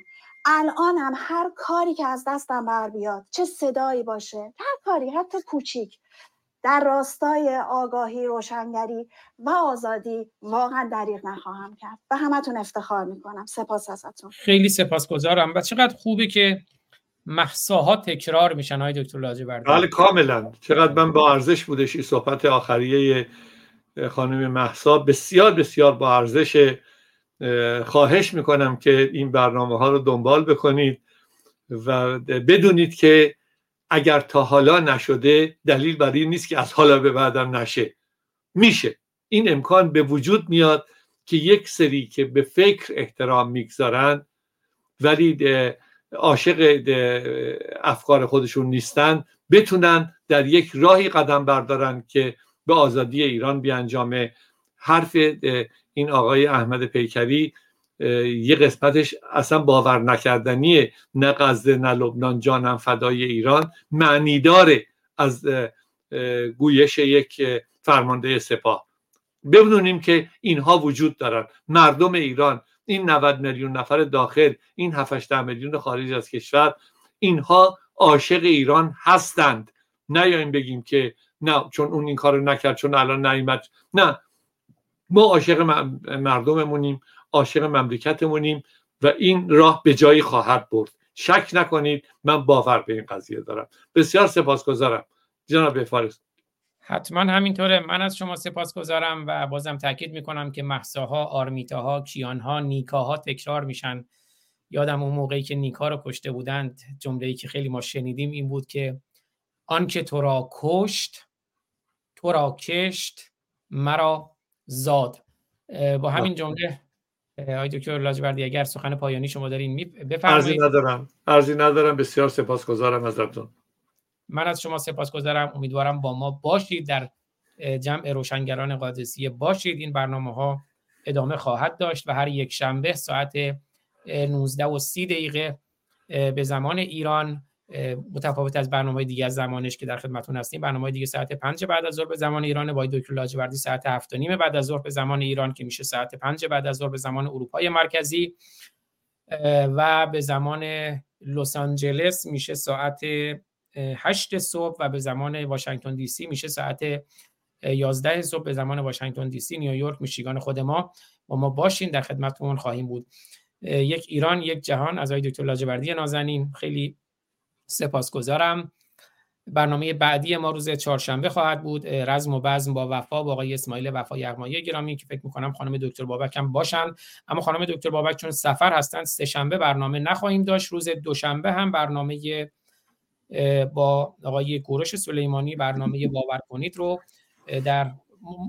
الان هم هر کاری که از دستم بر بیاد چه صدایی باشه هر کاری حتی کوچیک. در راستای آگاهی روشنگری و آزادی واقعا دریغ نخواهم کرد و همتون افتخار می‌کنم. سپاس ازتون. خیلی سپاسگزارم و چقدر خوبه که محساها تکرار میشن های دکتر لاجوردی. بله کاملا. چقدر من با ارزش بودش این صحبت آخریه خانم محسا. بسیار بسیار با ارزش خواهش می‌کنم که این برنامه ها رو دنبال بکنید و بدونید که اگر تا حالا نشده دلیل بر این نیست که از حالا به بعدم نشه. میشه. این امکان به وجود میاد که یک سری که به فکر احترام می‌گذارن ولی عاشق افکار خودشون نیستن بتونن در یک راهی قدم بردارن که به آزادی ایران بیانجامه. حرف این آقای احمد پیکری یه قسمتش اصلا باور نکردنیه. نه غزه نه لبنان جانم فدای ایران. معنی داره از گویش یک فرمانده سپاه. بدونیم که اینها وجود دارن. مردم ایران این 90 میلیون نفر داخل این 7 میلیون خارج از کشور اینها عاشق ایران هستند. نیایم بگیم که نه چون اون این کارو نکرد چون الان نیومد. نه. ما عاشق مردممونیم. عاشق مملکتمونیم و این راه به جایی خواهد برد. شک نکنید من باور به این قضیه دارم. بسیار سپاسگزارم. جناب فارس حتما همینطوره. من از شما سپاس گذارم و بازم تاکید می‌کنم که محساها آرمیتاها کیانها نیکاها تکرار میشن. یادم اون موقعی که نیکا رو کشته بودند جمله‌ای که خیلی ما شنیدیم این بود که آنکه تو را کشت تو را کشت مرا زاد. با همین جمله آقای دکتر لاجوردی اگر سخن پایانی شما دارین بفرمایید ارزی ندارم. ارزی ندارم. بسیار سپاسگزارم ازتون. من از شما سپاسگزارم. امیدوارم با ما باشید در جمع روشنگران قادسیه باشید. این برنامه ها ادامه خواهد داشت و هر یک شنبه ساعت 19 و 30 دقیقه به زمان ایران متفاوت از برنامه دیگه از زمانش که در خدمتتون هستیم. برنامه دیگه ساعت 5 بعد از ظهر به زمان ایران با دکتر لاجوردی ساعت 7 نیم بعد از ظهر به زمان ایران که میشه ساعت 5 بعد از ظهر به زمان اروپای مرکزی و به زمان لس آنجلس میشه ساعت 8 صبح و به زمان واشنگتن دی سی میشه ساعت 11 صبح به زمان واشنگتن دی سی. نیویورک میشیگان خود ما با ما باشین در خدمتتون خواهیم بود. یک ایران یک جهان از آقای دکتر لاجوردی نازنین. خیلی سپاسگزارم. برنامه بعدی ما روز چهارشنبه خواهد بود. رزم و بزم با وفا با آقای اسماعیل وفا یغمایی گرامی که فکر می‌کنم خانم دکتر بابک هم باشن. اما خانم دکتر بابک چون سفر هستن سه شنبه برنامه نخواهیم داشت. روز دوشنبه هم برنامه با آقای گورش سلیمانی برنامه باور کنید رو در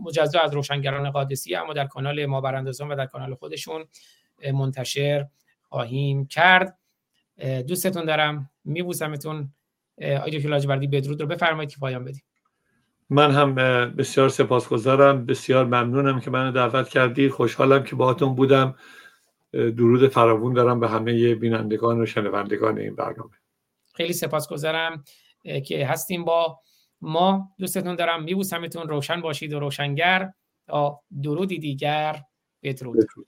مجزا از روشنگران قادسی اما در کانال ما براندازان و در کانال خودشون منتشر خواهیم کرد. دوستتون دارم. میبوسمتون آقای دکتر لاجوردی بدرود رو بفرمایید که پایان بدیم. من هم بسیار سپاسگزارم. بسیار ممنونم که منو دعوت کردید خوشحالم که باهاتون بودم. درود فراوون دارم به همه بینندگان و شنوندگان این برنامه. خیلی سپاسگزارم که هستیم با ما. دوستتون دارم. میبوسمتون. روشن باشید و روشنگر. تا درودی دیگر. بدرود, بدرود.